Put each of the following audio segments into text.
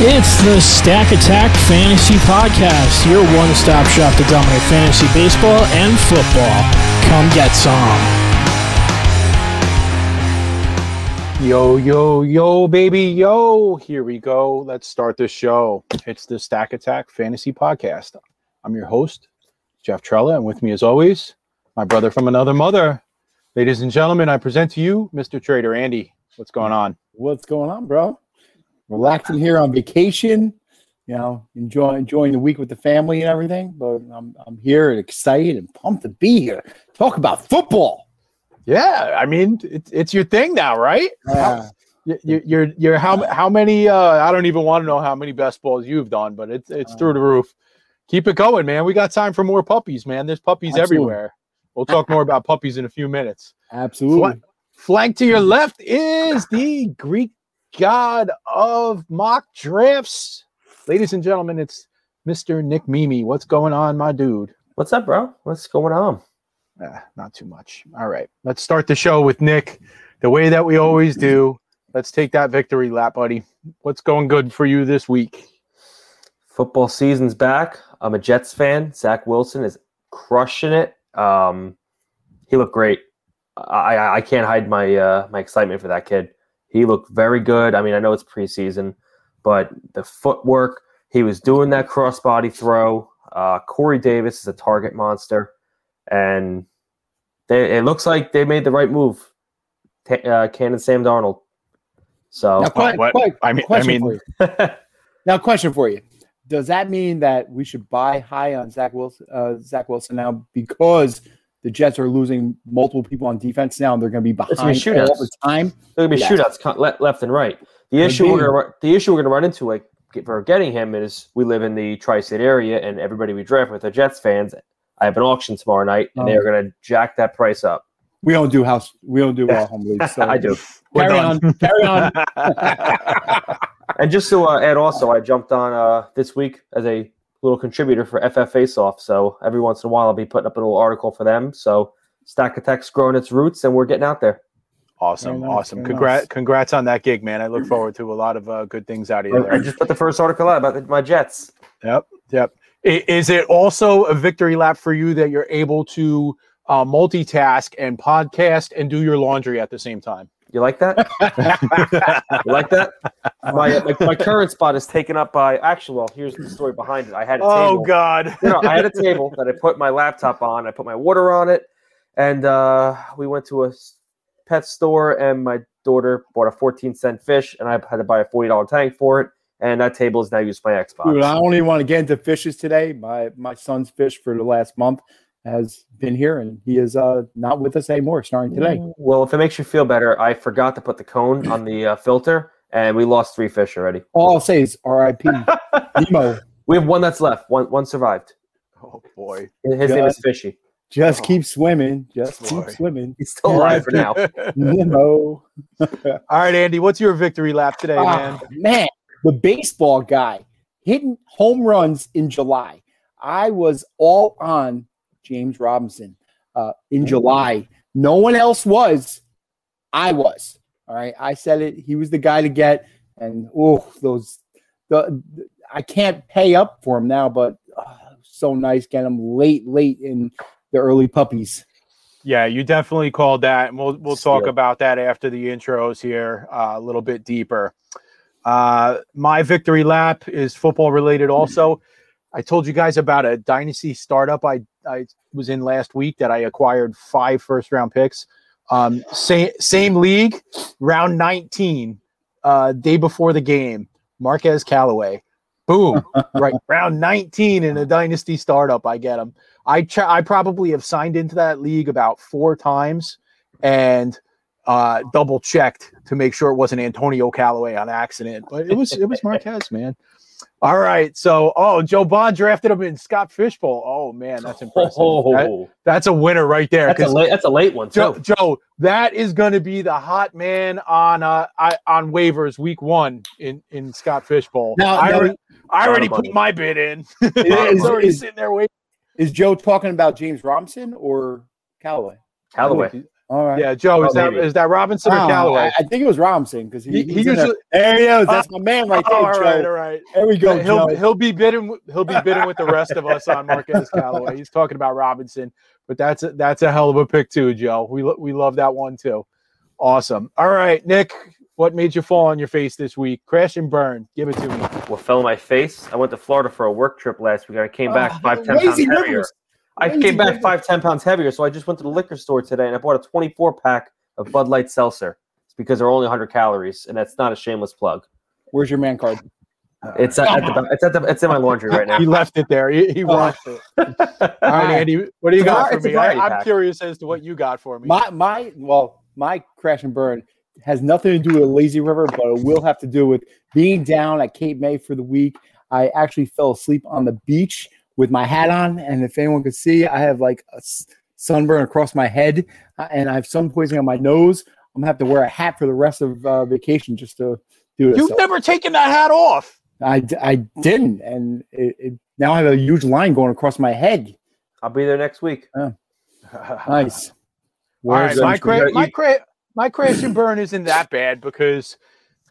It's the Stack Attack Fantasy Podcast, your one stop shop to dominate fantasy baseball and football. Come get some. Yo, yo, yo, baby, yo. Here we go. Let's start the show. It's the Stack Attack Fantasy Podcast. I'm your host, Jeff Trella, and with me, as always, my brother from another mother. Ladies and gentlemen, I present to you Mr. Trader Andy. What's going on? What's going on, bro? Relaxing here on vacation, you know, enjoy, enjoying the week with the family and everything. But I'm, I'm here and excited and pumped to be here. Talk about football. Yeah, I mean, it's, it's your thing now, right? Yeah. You, you're you're how how many? Uh, I don't even want to know how many best balls you've done, but it's it's through the roof. Keep it going, man. We got time for more puppies, man. There's puppies Absolutely. everywhere. We'll talk more about puppies in a few minutes. Absolutely. Flank to your left is the Greek god of mock drafts. Ladies and gentlemen, it's Mr. Nick Mimi. What's going on, my dude? What's up, bro? What's going on? Ah, not too much. All right. Let's start the show with Nick the way that we always do. Let's take that victory lap, buddy. What's going good for you this week? Football season's back. I'm a Jets fan. Zach Wilson is crushing it. Um, he looked great. I, I, I can't hide my uh, my excitement for that kid. He looked very good. I mean, I know it's preseason, but the footwork he was doing that crossbody throw. Uh, Corey Davis is a target monster, and they, it looks like they made the right move. Ta- uh, Cannon Sam Darnold. So Now, que- what? que- I mean- I mean- now, question for you: Does that mean that we should buy high on Zach Wilson? Uh, Zach Wilson now because the Jets are losing multiple people on defense now, and they're going to be It's behind gonna be shootouts. all the time. There gonna be Yes. shootouts le- left and right. The issue be. we're gonna ru- the issue we're gonna run into like get- for getting him is we live in the tri-state area and everybody we draft with are Jets fans. I have an auction tomorrow night and Oh. they're gonna jack that price up. We don't do house. We don't do uh, home leagues. So I do. We're Carry done. on. Carry on. And just to uh, add, also I jumped on uh, this week as a little contributor for FF Face Off. So every once in a while I'll be putting up a little article for them. So Stack Attack's growing its roots and we're getting out there. Awesome, nice, awesome. Congrats, nice. congrats on that gig, man. I look forward to a lot of uh, good things out of you I just put the first article out about the, my Jets. Yep, yep. Is it also a victory lap for you that you're able to uh, multitask and podcast and do your laundry at the same time? You like that? You like that? My, my, my current spot is taken up by. Actually, well, here's the story behind it. I had a oh table. God! You know, I had a table that I put my laptop on. I put my water on it, and uh, we went to a pet store, and my daughter bought a 14 cent fish, and I had to buy a 40 dollar tank for it. And that table is now used by Xbox. Dude, I don't even want to get into fishes today. My my son's fish for the last month has been here, and he is uh, not with us anymore. Starting today. Well, if it makes you feel better, I forgot to put the cone on the uh, filter, and we lost three fish already. All I'll say is R.I.P. Nemo. We have one that's left. One one survived. Oh boy! His name is Fishy. Just Oh. keep swimming. Just Boy. keep swimming. He's still alive for now. Nemo. All right, Andy, what's your victory lap today, man? Ah, man, the baseball guy hitting home runs in July. I was all on James Robinson uh, in July. No one else was. I was. All right. I said it. He was the guy to get. And oh, those. The, I can't pay up for him now, but uh, so nice getting him late, late in the early puppies. Yeah, you definitely called that, and we'll we'll talk Steal. about that after the intros here uh, a little bit deeper. Uh, my victory lap is football related. Also, I told you guys about a dynasty startup I I was in last week that I acquired five first round picks. Um, same same league, round nineteen, uh, day before the game. Marquez Callaway, boom, right round nineteen in a dynasty startup. I get him. I ch- I probably have signed into that league about four times and uh, double checked to make sure it wasn't Antonio Callaway on accident, but it was it was Marquez, man. All right, so oh, Joe Bond drafted him in Scott Fish Bowl. Oh man, that's impressive. That- Oh, that's a winner right there. that's a 'cause late. That's a late one Joe, too. Joe, that is going to be the hot man on uh I, on waivers week one in in Scott Fish Bowl. Now- I now- already, I already put money. my bid in. Is- it's already is- sitting there waiting. Is Joe talking about James Robinson or Callaway? Callaway. All right. Yeah, Joe, is Oh, that maybe. is that Robinson or Callaway? I, I think it was Robinson because he, He- he's he in there. usually- there he is. That's my man right there, all Joe. right, all right. There we go, he'll Joe. he'll be bidding with- he'll be bidding with the rest of us on Marquez Callaway. He's talking about Robinson, but that's a, that's a hell of a pick too, Joe. We lo- we love that one too. Awesome. All right, Nick, what made you fall on your face this week? Crash and burn. Give it to me. What fell on my face? I went to Florida for a work trip last week. I came ah, back Oh, five, ten pounds lazy heavier. rivers. I came back five, ten pounds heavier. So I just went to the liquor store today and I bought a 24 pack of Bud Light Seltzer. It's because they're only 100 calories, and that's not a shameless plug. Where's your man card? Uh, it's at, the, it's at the, it's in my laundry right now. He left it there. He, he oh. washed it. All right, Andy, what do you It's a got var- for me? I, I'm curious as to what you got for me. My my well, my crash and burn has nothing to do with lazy river, but it will have to do with being down at Cape May for the week. I actually fell asleep on the beach with my hat on, and if anyone could see, I have like a sunburn across my head, uh, and I have sun poisoning on my nose. I'm gonna have to wear a hat for the rest of uh, vacation just to do it. You've So never taken that hat off. I, I didn't, and it, it, now I have a huge line going across my head. I'll be there next week. Nice. All right, my the- cra- my cra- my crash and burn isn't that bad because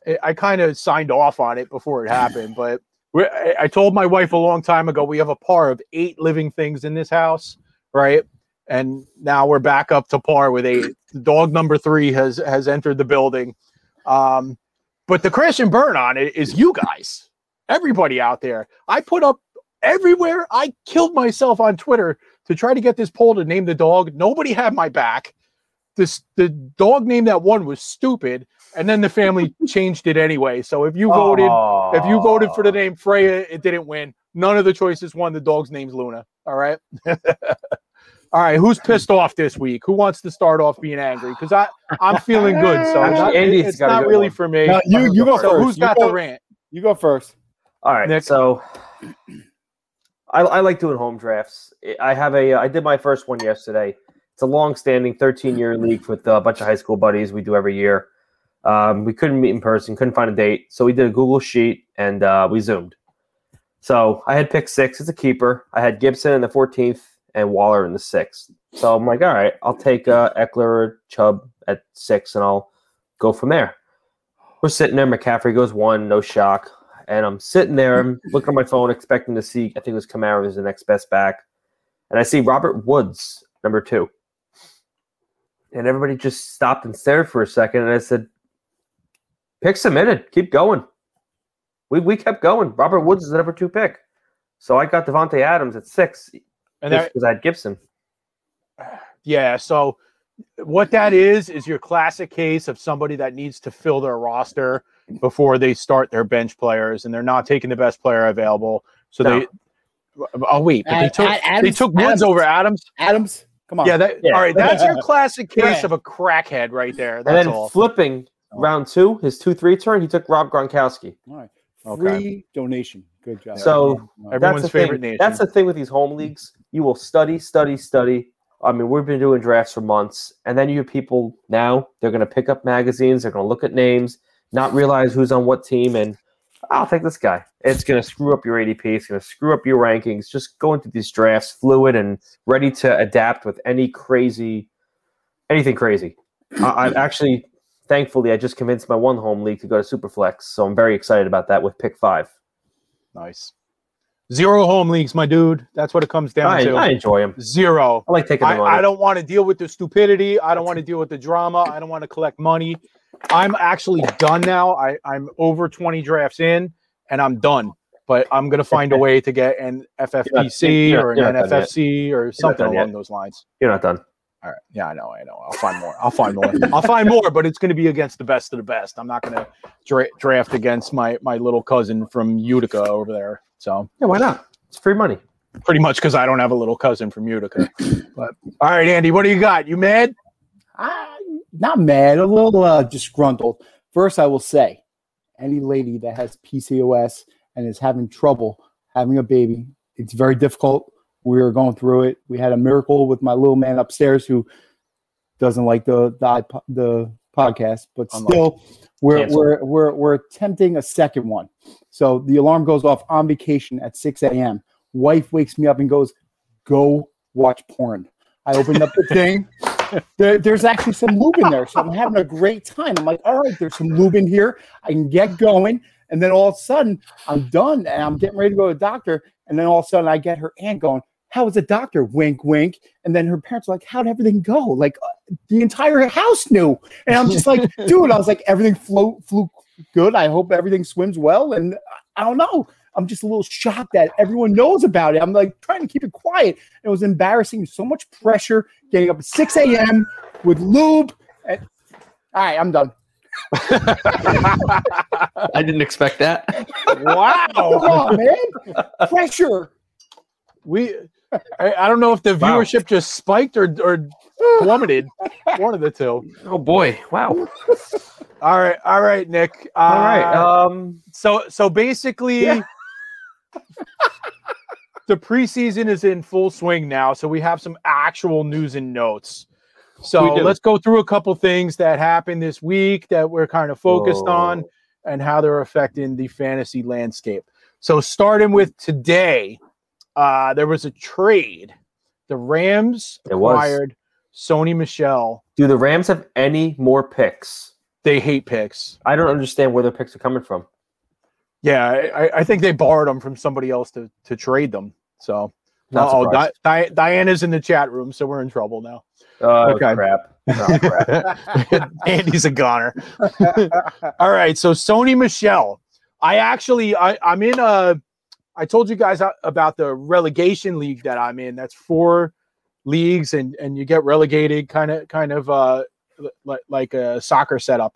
I- I kind of signed off on it before it happened. But I told my wife a long time ago we have a par of eight living things in this house, right? And now we're back up to par with eight. Dog number three has has entered the building. Um, but the crash and burn on it is you guys, everybody out there. I put up everywhere. I killed myself on Twitter to try to get this poll to name the dog. Nobody had my back. This the dog name that won was stupid, and then the family changed it anyway. So if you voted, if you voted for the name Freya, it didn't win. None of the choices won. The dog's name's Luna. All right. All right, who's pissed off this week? Who wants to start off being angry? Because I I'm feeling good, so Actually, not- Andy's it's got not really one. for me. No, you you go so first. who's You got go- the rant? You go first. All right, Nick? so I, I like doing home drafts. I have a uh, I did my first one yesterday. It's a long-standing 13-year league with a bunch of high school buddies. We do every year. Um, we couldn't meet in person, couldn't find a date, so we did a Google sheet and uh, we zoomed. So I had pick six as a keeper. I had Gibson in the 14th and Waller in the sixth. So I'm like, all right, I'll take uh, Ekeler or Chubb at six, and I'll go from there. We're sitting there. McCaffrey goes one, no shock. And I'm sitting there, I'm looking at my phone, expecting to see, I think it was Kamara was the next best back. And I see Robert Woods, number two. And everybody just stopped and stared for a second. And I said, pick submitted. Keep going. We, we kept going. Robert Woods is the number two pick. So I got Davante Adams at six And just that, because I had Gibson. Yeah. So what that is is your classic case of somebody that needs to fill their roster before they start their bench players, and they're not taking the best player available. So No. they. Oh wait, but they took Ad- they took Woods Adams- over Adams. Adams, come on. Yeah, that, Yeah. all right. That's your classic case Right. of a crackhead right there. And That's then all. flipping. Oh. round two, his 2 3 turn, he took Rob Gronkowski. All right. Okay. Free donation. Good job. So, All right. Everyone's that's the favorite thing. nation. That's the thing with these home leagues. You will study, study, study. I mean, we've been doing drafts for months, and then you have people now. They're going to pick up magazines. They're going to look at names, not realize who's on what team, and I'll take this guy. It's going to screw up your ADP. It's going to screw up your rankings. Just go into these drafts fluid and ready to adapt with any crazy, anything crazy. I, I'm actually, thankfully, I just convinced my one home league to go to Superflex, so I'm very excited about that with pick five. nice. Zero home leagues, my dude. That's what it comes down I, to. I enjoy them. Zero. I like taking the I. I don't want to deal with the stupidity. I don't want to deal with the drama. I don't want to collect money. I'm actually done now. I, I'm over 20 drafts in and I'm done. But I'm going to find a way to get an FFPC or an you're not done. NFFC or something along yet. those lines. You're not done. All right. Yeah, I know. I know. I'll find more. I'll find more. I'll find more, but it's going to be against the best of the best. I'm not going to dra- draft against my my little cousin from Utica over there. So Yeah, why not? It's free money. pretty much because I don't have a little cousin from Utica. But all right, Andy, what do you got? You mad? I'm not mad, a little uh, disgruntled. First, I will say, any lady that has PCOS and is having trouble having a baby, it's very difficult. We were going through it. We had a miracle with my little man upstairs who doesn't like the the, the podcast, but Unlucky. still, we're, Cancel. we're we're we're attempting a second one. So the alarm goes off on vacation at 6 a.m. Wife wakes me up and goes, "Go watch porn." I opened up the thing. there, there's actually some lube in there. So I'm having a great time. I'm like, all right, there's some lube in here. I can get going. And then all of a sudden, I'm done and I'm getting ready to go to the doctor. And then all of a sudden, I get her aunt going, How was the doctor? Wink, wink. And then her parents were like, How'd everything go? Like, uh, the entire house knew. And I'm just like, Dude, I was like, Everything flew, flew good. I hope everything swims well. And I don't know. I'm just a little shocked that everyone knows about it. I'm like trying to keep it quiet. It was embarrassing. So much pressure getting up at 6 a.m. with lube. And, all right, I'm done. I didn't expect that. Come wow. on, man. Pressure. We I, I don't know if the Wow. viewership just spiked or or plummeted. One of the two. Oh boy! Wow. All right, all right, Nick. Uh, All right. Um, so so basically Yeah. the preseason is in full swing now so we have some actual news and notes so let's go through a couple things that happened this week that we're kind of focused on and how they're affecting the fantasy landscape so starting with today uh there was a trade the rams was. acquired sony michel do the Rams have any more picks? they hate picks I don't understand where their picks are coming from. yeah i, I think they borrowed them from somebody else to to trade them so oh. Di- Di- diana's in the chat room so we're in trouble now Oh, okay. crap. Oh, crap. Andy's a goner. All right, so Sony Michel. I actually I, I'm in a I told you guys about the relegation league that I'm in. That's four leagues and and you get relegated kind of kind of uh like like a soccer setup.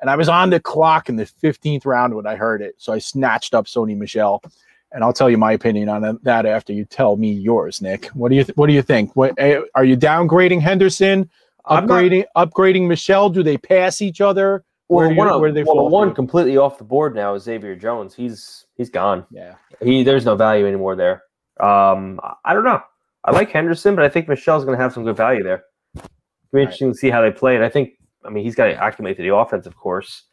And I was on the clock in the 15th round when I heard it. So I snatched up Sony Michel. And I'll tell you my opinion on that after you tell me yours, Nick. What do you th- what do you think? What eh, are you downgrading Henderson? I'm not- upgrading upgrading Michel? Do they pass each other? Where Well, you- one, where they well, one through? completely off the board now is Xavier Jones. He's he's gone. Yeah, He there's no value anymore there. Um, I- don't know. I like Henderson, but I think Michel's going to have some good value there. It'll be interesting to see how they play. And I think, I mean, he's got to acclimate to the offense, of course.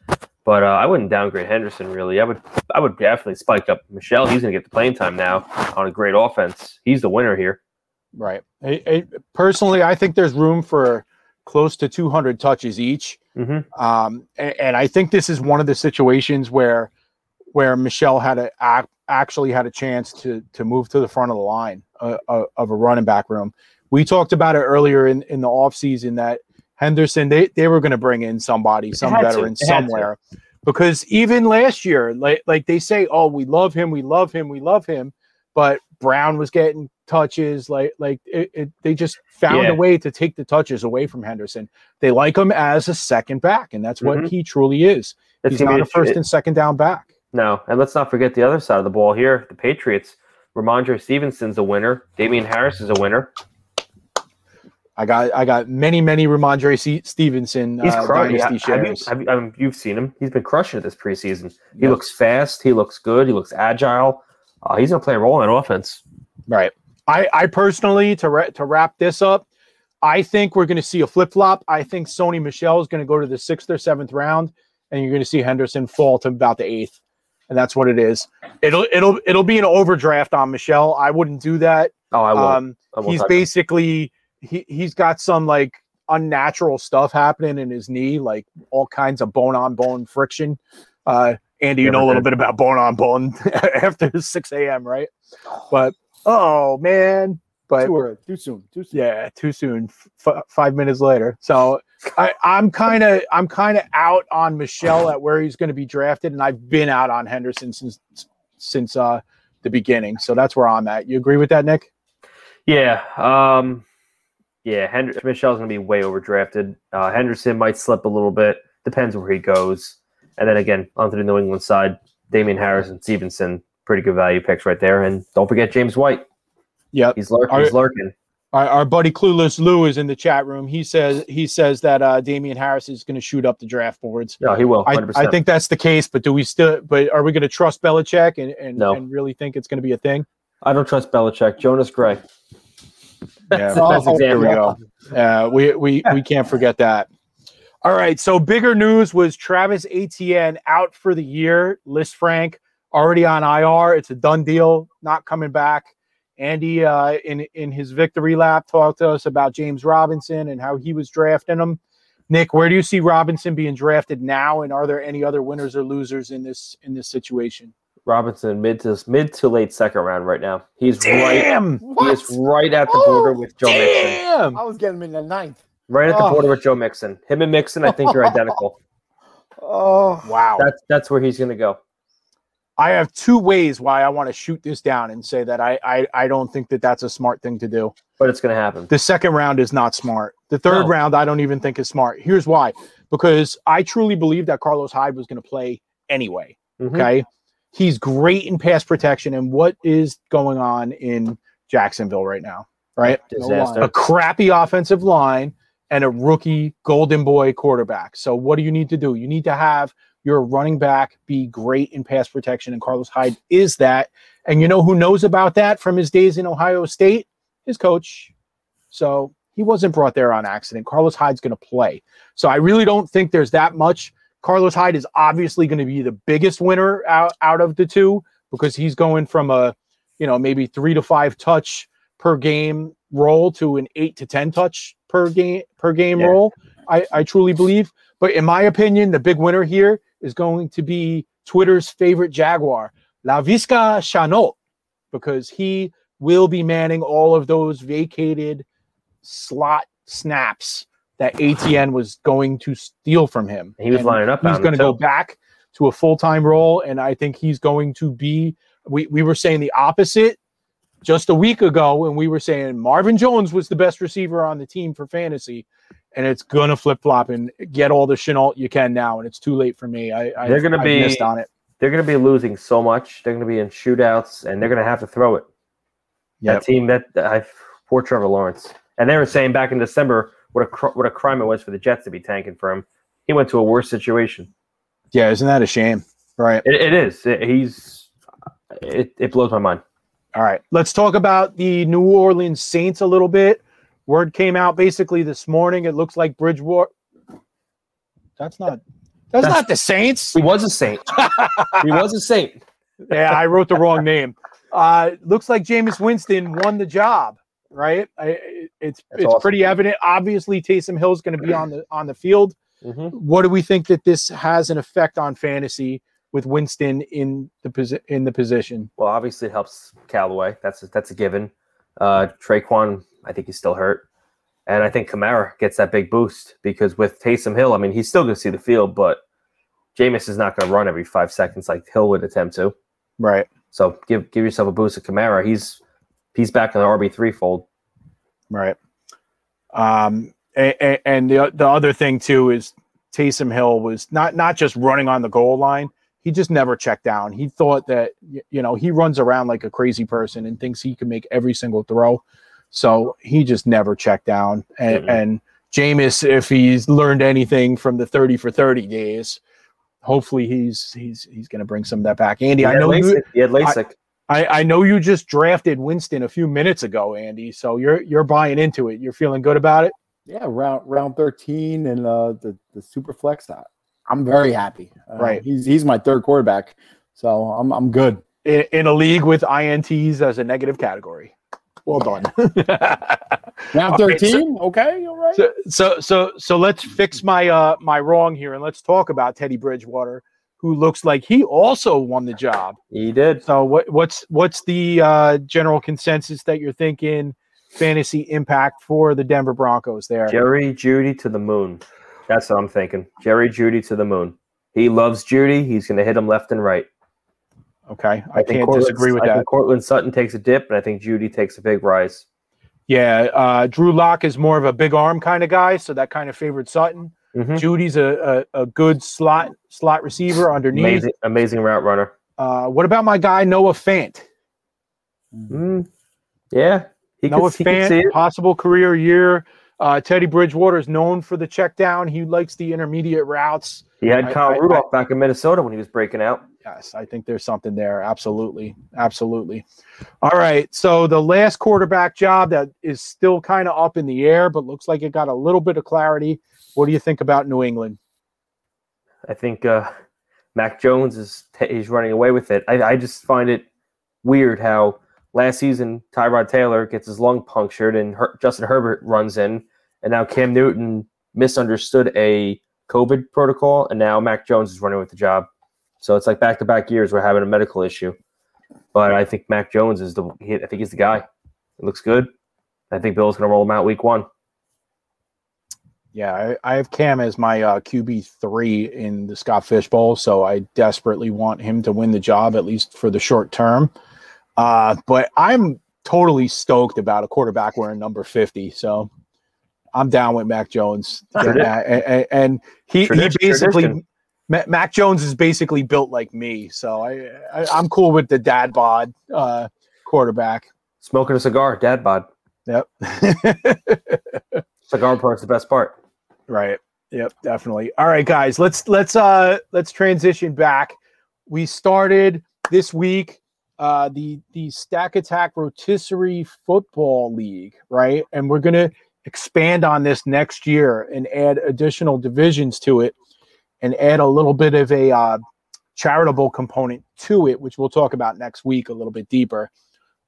But uh, I wouldn't downgrade Henderson really. I would, I would definitely spike up Michel. He's going to get the playing time now on a great offense. He's the winner here. right. I, I, personally, I think there's room for close to 200 touches each. Mm-hmm. Um, and, and I think this is one of the situations where where Michel had a ac- actually had a chance to to move to the front of the line uh, uh, of a running back room. We talked about it earlier in in the offseason that Henderson they they were going to bring in somebody, some veteran to. somewhere. Because even last year, like like they say, oh, we love him, we love him, we love him, but Brown was getting touches, like like it, it they just found Yeah. a way to take the touches away from Henderson. They like him as a second back, and that's what Mhm. he truly is. He's not a first it- and second down back. No, and let's not forget the other side of the ball here. The Patriots. Rhamondre Stevenson's a winner. Damien Harris is a winner. I got I got many many Rhamondre C- Stevenson He's uh, crushing. dynasty Have you, have you, um, you've seen him. He's been crushing it this preseason. He Yep. looks fast. He looks good. He looks agile. Uh, he's going to play a role in offense. Right. I, I personally, to, ra- to wrap this up, I think we're going to see a flip flop. I think Sony Michel is going to go to the sixth or seventh round, and you're going to see Henderson fall to about the eighth, and that's what it is. It'll it'll it'll be an overdraft on Michel. I wouldn't do that. Oh, I will. Um, I won't he's basically he he's got some like unnatural stuff happening in his knee, like all kinds of bone on bone friction. Uh, Andy, you Never know a little did. bit about bone on bone after six a.m. right? But oh man, but Too early, too soon, too soon. yeah, too soon. F- five minutes later, so I, I'm kind of I'm kind of out on Michel at where he's going to be drafted, and I've been out on Henderson since since uh the beginning. So that's where I'm at. You agree with that, Nick? Yeah. Um, yeah. Hend- Michel's going to be way overdrafted. Uh, Henderson might slip a little bit. Depends where he goes. And then again, onto the New England side, Damien Harris and Stevenson, pretty good value picks right there. And don't forget James White. Yep. He's lurking. Are- he's lurking. Our, our buddy Clueless Lou is in the chat room. He says he says that uh, Damien Harris is going to shoot up the draft boards. No, he will. I, 100%. I think that's the case, but do we still? But are we going to trust Belichick and and, No. and really think it's going to be a thing? I don't trust Belichick. Jonas Gray. Yeah, Oh, that's there we go. Uh, we we we can't forget that. All right, so bigger news was Travis Etienne out for the year. Lisfranc already on IR. It's a done deal, not coming back. Andy, uh, in in his victory lap, talked to us about James Robinson and how he was drafting him. Nick, where do you see Robinson being drafted now? And are there any other winners or losers in this in this situation? Robinson mid to mid to late second round right now. He's Damn! right. He is right at the border with Joe Mixon. Damn! I was getting him in the ninth. Right at the Oh. border with Joe Mixon. Him and Mixon, I think, are identical. Oh, Wow. That's that's where he's going to go. I have two ways why I want to shoot this down and say that I, I I don't think that that's a smart thing to do. But it's going to happen. The second round is not smart. The third No. round I don't even think is smart. Here's why: because I truly believe that Carlos Hyde was going to play anyway. Mhm. Okay, he's great in pass protection, and what is going on in Jacksonville right now? Right, Disaster. a crappy offensive line and a rookie golden boy quarterback. So what do you need to do? You need to have your running back be great in pass protection, and Carlos Hyde is that. And you know who knows about that from his days in Ohio State? His coach. So he wasn't brought there on accident. Carlos Hyde's going to play. So I really don't think there's that much. Carlos Hyde is obviously going to be the biggest winner out, out of the two because he's going from a, you know, maybe three to five touch per game role to an eight to ten touch per game per game Yeah. role. I, I truly believe. But in my opinion, the big winner here is going to be Twitter's favorite Jaguar, Laviska Shenault, because he will be manning all of those vacated slot snaps that Etienne was going to steal from him. He was And lining up He's going to go back to a full time role, and I think he's going to be. We we were saying the opposite just a week ago, and we were saying Marvin Jones was the best receiver on the team for fantasy, and it's gonna flip flop and get all the Shenault you can now, and it's too late for me. I, I They're gonna I be- missed on it. They're going to be losing so much. They're going to be in shootouts, and they're going to have to throw it. Yep. That team, that I poor Trevor Lawrence, and they were saying back in December what a cr- what a crime it was for the Jets to be tanking for him. He went to a worse situation. Yeah, isn't that a shame? Right. It, it is. It- he's. It, it blows my mind. All right. Let's talk about the New Orleans Saints a little bit. Word came out basically this morning. It looks like Bridgewater. That's not. That's, That's- not the Saints. He was a saint. he was a saint. yeah, I wrote the wrong name. Uh, looks like Jameis Winston won the job, right? I, it's That's it's awesome. pretty evident. Obviously, Taysom Hill's going to be on the on the field. hmm What do we think that this has an effect on fantasy with Winston in the posi- in the position? Well, obviously it helps Callaway. That's a, that's a given. Uh, Tre'Quan, I think he's still hurt, and I think Kamara gets that big boost because with Taysom Hill, I mean, he's still going to see the field, but Jameis is not going to run every five seconds like Hill would attempt to. Right. So give give yourself a boost of Kamara. He's he's back in the RB three fold. Right. Um, and, and the the other thing too is Taysom Hill was not not just running on the goal line. He just never checked down. He thought that you know he runs around like a crazy person and thinks he can make every single throw. So he just never checked down. And, Mhm. and Jameis, if he's learned anything from the thirty for thirty days, hopefully he's he's he's going to bring some of that back. Andy, I had know you. He had LASIK. I, I know you just drafted Winston a few minutes ago, Andy. So you're you're buying into it. You're feeling good about it. yeah, round round thirteen and uh, the the super flex. I- I'm very happy. Uh, Right. he's he's my third quarterback, so I'm I'm good. in, in a league with ints as a negative category. Well done. Round All right, so- thirteen, okay, all right. so, so so so let's fix my uh my wrong here and let's talk about Teddy Bridgewater, who looks like he also won the job. He did. So what what's what's the uh, general consensus that you're thinking fantasy impact for the Denver Broncos there? Jerry Jeudy to the moon. That's what I'm thinking. Jerry Jeudy to the moon. He loves Jeudy. He's going to hit him left and right. Okay, I, think can't Courtland- disagree with I that. think Courtland Sutton takes a dip, and I think Jeudy takes a big rise. Yeah, uh, Drew Lock is more of a big arm kind of guy, so that kind of favored Sutton. Mhm. Jeudy's a, a, a good slot slot receiver underneath. Amazing, amazing route runner. Uh, what about my guy Noah Fant? Mm, yeah, he Noah could, he could see Fant, possible career year. Uh, Teddy Bridgewater is known for the check down. He likes the intermediate routes. He had I- Kyle I- Rudolph back in Minnesota when he was breaking out. Yes, I think there's something there. Absolutely. Absolutely. All right. So the last quarterback job that is still kind of up in the air, but looks like it got a little bit of clarity. What do you think about New England? I think uh, Mac Jones is he's running away with it. I, I just find it weird how last season Tyrod Taylor gets his lung punctured and Her- Justin Herbert runs in, and now Cam Newton misunderstood a COVID protocol, and now Mac Jones is running with the job. So it's like back to back years we're having a medical issue. But I think Mac Jones is the he, I think he's the guy. It looks good. I think Bill's going to roll him out week one. Yeah, I, I have Cam as my uh, QB three in the Scott Fish Bowl, so I desperately want him to win the job at least for the short term. Uh, but I'm totally stoked about a quarterback wearing number fifty. So I'm down with Mac Jones, Yeah, and, and- and he, he basically tradition. Mac Jones is basically built like me, so I, I I'm cool with the dad bod uh, quarterback. Smoking a cigar, dad bod. Yep. Cigar part's the best part. Right. Yep, definitely. All right, guys, let's let's uh let's transition back. We started this week uh the the Stack Attack Rotisserie Football League, right? And we're gonna expand on this next year and add additional divisions to it and add a little bit of a uh charitable component to it, which we'll talk about next week a little bit deeper.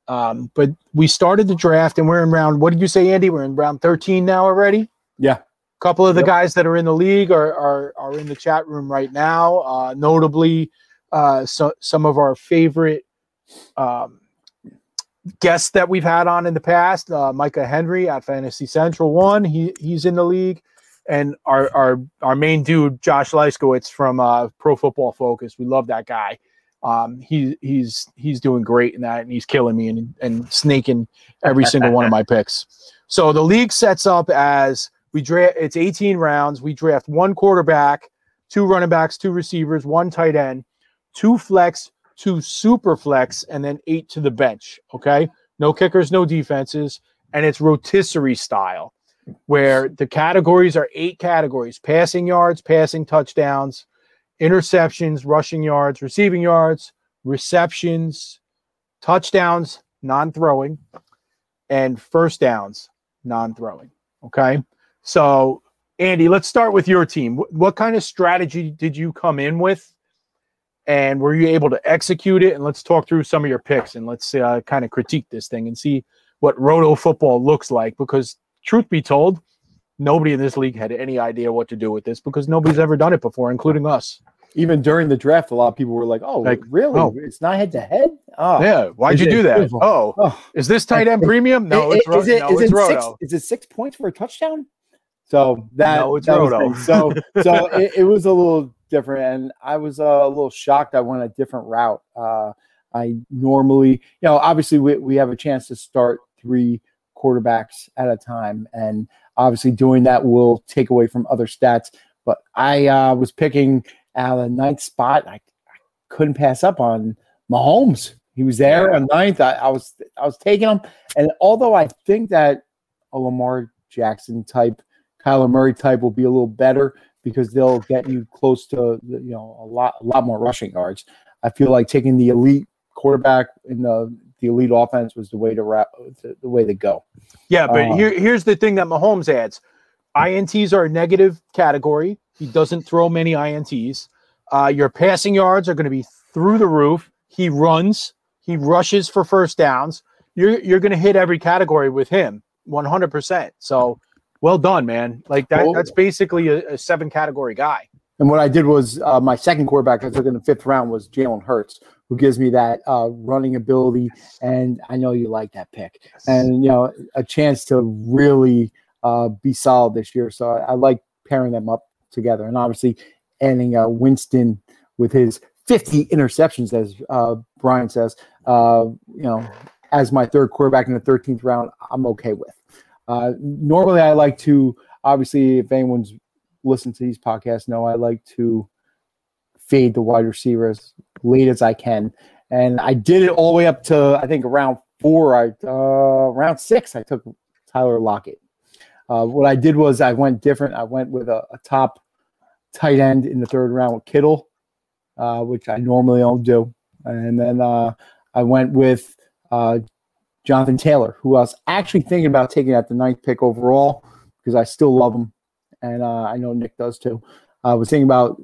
Um, but we started the draft and we're in round what did you say, Andy? We're in round 13 now already? Yeah. A couple of the Yep. guys that are in the league are are, are in the chat room right now. Uh, notably, uh, so, some of our favorite um, guests that we've had on in the past. Uh, Micah Henry at Fantasy Central One. He he's in the league, and our our our main dude Josh Leiskowitz from uh, Pro Football Focus. We love that guy. Um, he he's he's doing great in that, and he's killing me and and snaking every single one of my picks. So the league sets up as we draft. It's 18 rounds. We draft one quarterback, two running backs, two receivers, one tight end, two flex, two super flex, and then eight to the bench. Okay, no kickers, no defenses, and it's rotisserie style, where the categories are eight categories: passing yards, passing touchdowns, interceptions, rushing yards, receiving yards, receptions, touchdowns, non-throwing, and first downs, non-throwing. Okay. So, Andy, let's start with your team. What kind of strategy did you come in with? And were you able to execute it? And let's talk through some of your picks and let's uh, kind of critique this thing and see what roto football looks like. Because, truth be told, nobody in this league had any idea what to do with this because nobody's ever done it before, including us. Even during the draft, a lot of people were like, "Oh, Like, really? oh. It's not head to head? Oh, Yeah. Why'd you do that? Oh, Oh. is this tight end premium? No, I- it's, ro- is it, no, is it's it six? roto. Is it six points for a touchdown? So that No, it's that roto. So so it, it was a little different, and I was uh, a little shocked. I went a different route. Uh, I normally, you know, obviously we we have a chance to start three quarterbacks at a time, and obviously doing that will take away from other stats. But I uh, was picking the ninth spot. I, I couldn't pass up on Mahomes. He was there on ninth. I, I was I was taking him, and although I think that a Lamar Jackson type, Kyler Murray type will be a little better because they'll get you close to you know a lot a lot more rushing yards. I feel like taking the elite quarterback in the the elite offense was the way to wrap the, the way to go. Yeah, but Um, here, here's the thing that Mahomes adds: ints are a negative category. He doesn't throw many ints. Uh, your passing yards are going to be through the roof. He runs. He rushes for first downs. You're you're going to hit every category with him, 100. percent So, well done, man. Like that. That's basically a, a seven category guy. And what I did was uh, my second quarterback I took in the fifth round was Jalen Hurts, who gives me that uh, running ability, and I know you like that pick, and you know a chance to really uh, be solid this year. So I, I like pairing them up together, and obviously adding uh, Winston with his 50 interceptions, as uh, Brian says, uh, you know, as my third quarterback in the 13th round, I'm okay with. Uh, normally, I like to obviously if anyone's listened to these podcasts know I like to fade the wide receiver as late as I can. And I did it all the way up to I think around four. I uh, round six I took Tyler Lockett. Uh, what I did was I went different. I went with a, a top tight end in the third round with Kittle, uh, which I normally don't do. And then uh, I went with uh, Jonathan Taylor, who I was actually thinking about taking at the ninth pick overall because I still love him and uh, I know Nick does too. I was thinking about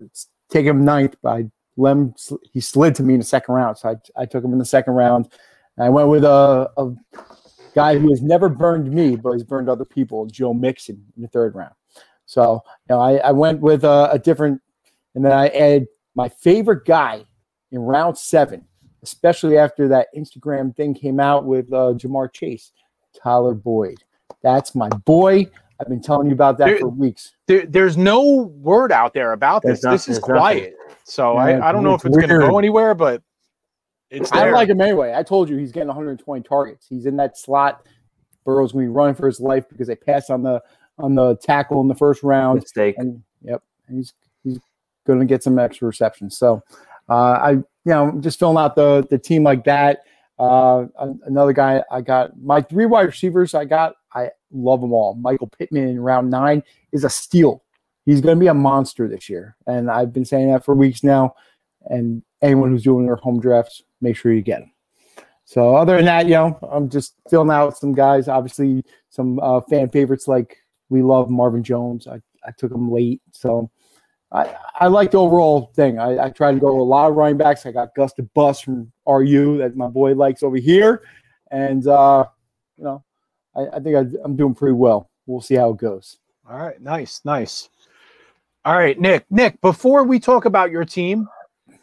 taking him ninth, but I let him, he slid to me in the second round, so I, I took him in the second round. I went with a, a guy who has never burned me, but he's burned other people, Joe Mixon, in the third round. So, you know, I, I went with a, a different, and then I added my favorite guy in round seven, especially after that Instagram thing came out with uh, Ja'Marr Chase, Tyler Boyd. That's my boy. I've been telling you about that There- for weeks. There, there's no word out there about There's this. not- this is there's nothing. quiet. So Yeah, I, I don't know if it's it's going to go anywhere, but it's I there. like him anyway. I told you he's getting 120 targets. He's in that slot. Burrow's going to be running for his life because they passed on the on the tackle in the first round. Mistake. and yep, and he's he's going to get some extra receptions. So, I you know just filling out the the team like that. Uh, another guy I got my three wide receivers. I got I love them all. Michael Pittman in round nine is a steal. He's going to be a monster this year, and I've been saying that for weeks now. And anyone who's doing their home drafts, make sure you get him. So other than that, you know, I'm just filling out some guys. Obviously, some uh, fan favorites like we love Marvin Jones. I, I took him late, so I I like the overall thing. I, I tried to go with a lot of running backs. I got Gus the Bus from RU that my boy likes over here, and uh, you know, I, I think I, I'm doing pretty well. We'll see how it goes. All right, nice, nice. All right, Nick. Nick, before we talk about your team,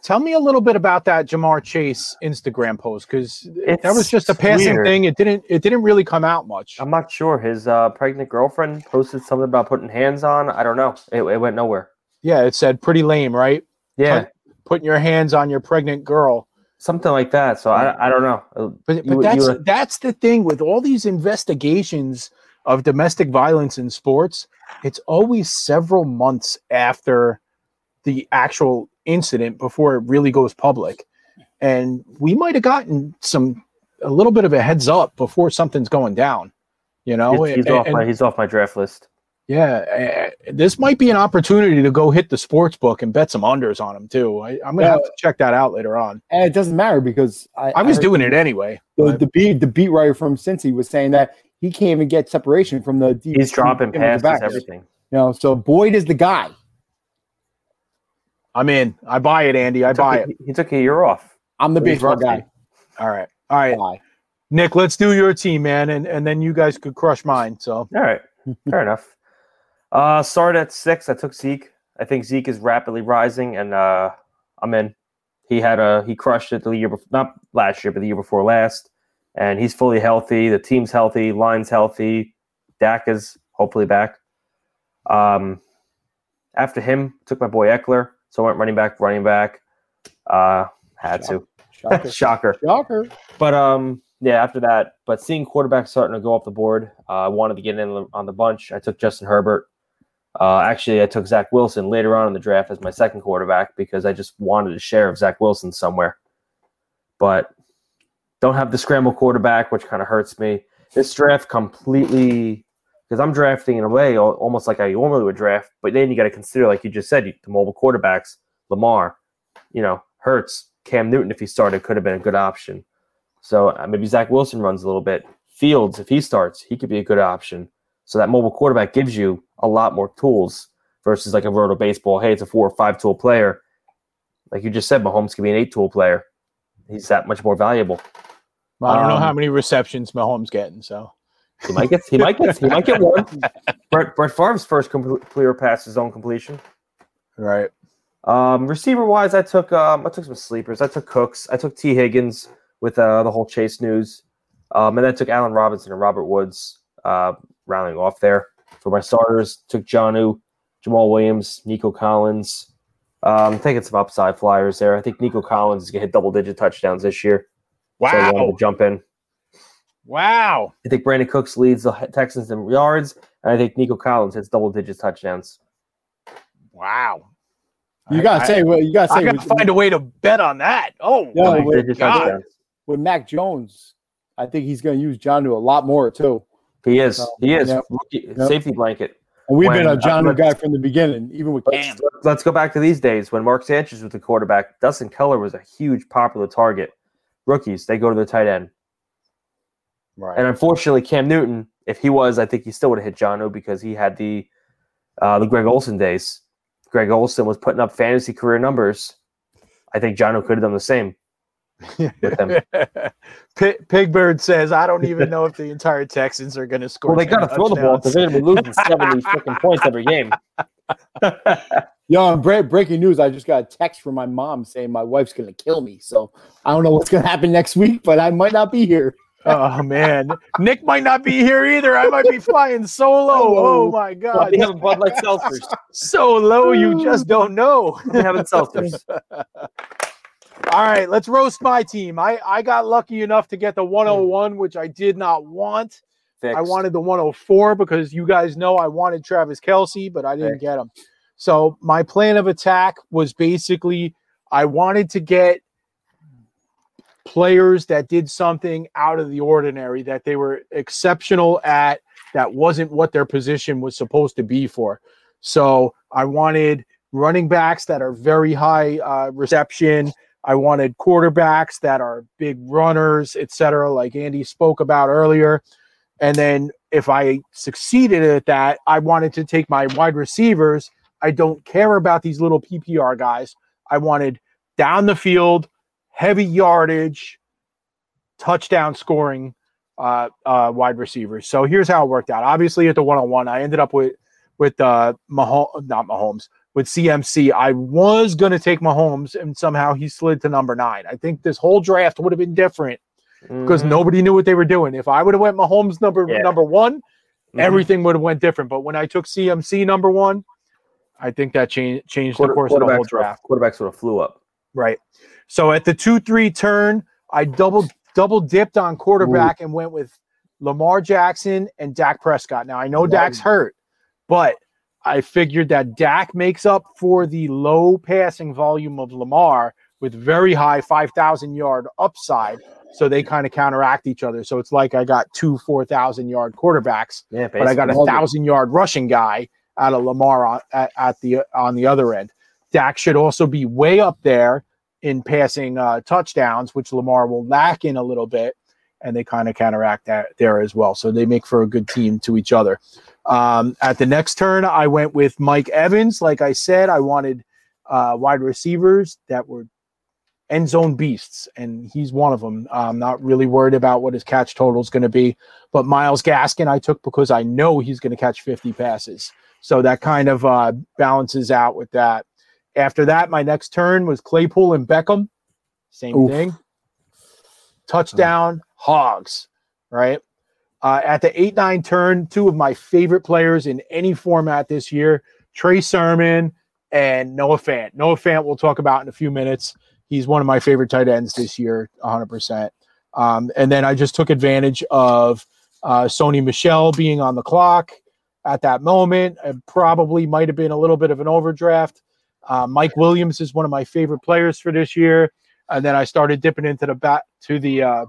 tell me a little bit about that Ja'Marr Chase Instagram post because that was just a passing weird. thing. It didn't. It didn't really come out much. I'm not sure. His uh, pregnant girlfriend posted something about putting hands on. I don't know. It, it went nowhere. Yeah, it said pretty lame, right? Yeah, Putting your hands on your pregnant girl. something like that. So I, I don't know. Uh, But You- but you that's were- that's the thing with all these investigations of domestic violence in sports. It's always several months after the actual incident before it really goes public, and we might have gotten some a little bit of a heads up before something's going down. You know, He's, he's And- off and- my he's off my draft list. Yeah, uh, this might be an opportunity to go hit the sports book and bet some unders on him too. I, I'm gonna have to check that out later on. And it doesn't matter because I, I was heard doing it anyway. The, the beat the beat writer from Cincy was saying that he can't even get separation from the deep. He's dropping passes, everything. You know, so Boyd is the guy. I'm in. I buy it, Andy. I Took buy a- it. He took a year off. I'm the He's baseball guy. All right. All right. Guy. Nick, let's do your team, man, and, and then you guys could crush mine. So All right, fair enough. Uh, started at six. I took Zeke. I think Zeke is rapidly rising, and uh, I'm in. He had a he crushed it the year before, not last year, but the year before last, and he's fully healthy. The team's healthy. Line's healthy. Dak is hopefully back. Um, after him, took my boy Ekeler. So I went running back, running back. Uh, had to Shocker. shocker. Shocker. But um, yeah, after that, but seeing quarterbacks starting to go off the board, uh, I wanted to get in on the bunch. I took Justin Herbert. Uh, actually, I took Zach Wilson later on in the draft as my second quarterback because I just wanted a share of Zach Wilson somewhere. But don't have the scramble quarterback, which kind of hurts me. This draft completely because I'm drafting in a way almost like I normally would draft, but then you got to consider, like you just said, the mobile quarterbacks, Lamar, you know, Hurts, Cam Newton, if he started, could have been a good option. So uh, maybe Zach Wilson runs a little bit. Fields, if he starts, he could be a good option. So that mobile quarterback gives you a lot more tools versus like a roto baseball. Hey, it's a four or five tool player. Like you just said, Mahomes can be an eight tool player. He's that much more valuable. I don't know Um, how many receptions Mahomes getting. So He might get he might get he might get one. Brett Brett Favre's first clear pass is zone completion. right. Um, receiver wise, I took um, I took some sleepers. I took Cooks. I took Tee Higgins with uh, the whole Chase news, um, and then I took Allen Robinson and Robert Woods uh, rounding off there for my starters. Took Jonnu, Jamaal Williams, Nico Collins. Um, I'm taking some upside flyers there. I think Nico Collins is gonna hit double digit touchdowns this year. So I wanted Wow. to jump in. Wow. I think Brandin Cooks leads the Texans in yards, and I think Nico Collins hits double digit touchdowns. Wow. You I- gotta I- say, well, you gotta I gotta with, find a way to bet on that. Oh, Yeah, my Double God. with Mac Jones, I think he's gonna use John a lot more too. He is. So, He is. yep. Rookie, Yep. Safety blanket. And we've When- been a John uh, guy from the beginning, even with Cam. Let's, let's go back to these days when Mark Sanchez was the quarterback. Dustin Keller was a huge popular target. Rookies, they go to the tight end. Right. And unfortunately, Cam Newton, if he was, I think he still would have hit John because he had the uh, the Greg Olsen days. Greg Olsen was putting up fantasy career numbers. I think John could have done the same. With him. Pi- Pigbird says, "I don't even know if the entire Texans are going to score." Well, they got to throw the ball because they're going to be losing 70 freaking points every game. Yo, bre- breaking news! I just got a text from my mom saying my wife's gonna kill me. So I don't know what's gonna happen next week, but I might not be here. Oh man, Nick might not be here either. I might be flying solo. Oh my god, They have Bud Light seltzers. so low you just don't know. They having seltzers. All right, let's roast my team. I I got lucky enough to get the 101, which I did not want. I wanted the 104 because you guys know I wanted Travis Kelce, but I didn't Right. get him. So my plan of attack was basically I wanted to get players that did something out of the ordinary that they were exceptional at that wasn't what their position was supposed to be for. So I wanted running backs that are very high uh, reception. I wanted quarterbacks that are big runners, etc., like Andy spoke about earlier. And then if I succeeded at that, I wanted to take my wide receivers. I don't care about these little PPR guys. I wanted down the field, heavy yardage, touchdown scoring uh, uh, wide receivers. So here's how it worked out. Obviously, at the one on one, I ended up with with uh, Mahomes, not Mahomes, with CMC. I was going to take Mahomes, and somehow he slid to number nine. I think this whole draft would have been different because Mhm. nobody knew what they were doing. If I would have went Mahomes number Yeah. number one, Mhm. everything would have went different. But when I took CMC number one, I think that changed changed the course of the whole draft. Sort of, quarterbacks sort of flew up. Right. So at the two three turn, I double double dipped on quarterback and went with Lamar Jackson and Dak Prescott. Now I know. Dak's hurt, but I figured that Dak makes up for the low passing volume of Lamar with very high 5,000 yard upside. So they kind of counteract each other. So it's like I got two 4,000 yard quarterbacks Yeah, but I got a thousand yard rushing guy out of Lamar on, at, at the on the other end. Dak should also be way up there in passing uh, touchdowns, which Lamar will lack in a little bit, and they kind of counteract that there as well. So they make for a good team to each other. Um, at the next turn, I went with Mike Evans. Like I said, I wanted uh, wide receivers that were end zone beasts, and he's one of them. I'm not really worried about what his catch total is going to be. But Myles Gaskin, I took because I know he's going to catch 50 passes. So that kind of uh, balances out with that. After that, my next turn was Claypool and Beckham. Same Oof. thing. Touchdown, hogs, right? Uh, at the 8 9 turn, two of my favorite players in any format this year Trey Sermon and Noah Fant. Noah Fant, we'll talk about in a few minutes. He's one of my favorite tight ends this year, 100%. Um, and then I just took advantage of uh, Sony Michel being on the clock at that moment. It probably might have been a little bit of an overdraft. Uh, Mike Williams is one of my favorite players for this year. And then I started dipping into the back to the uh,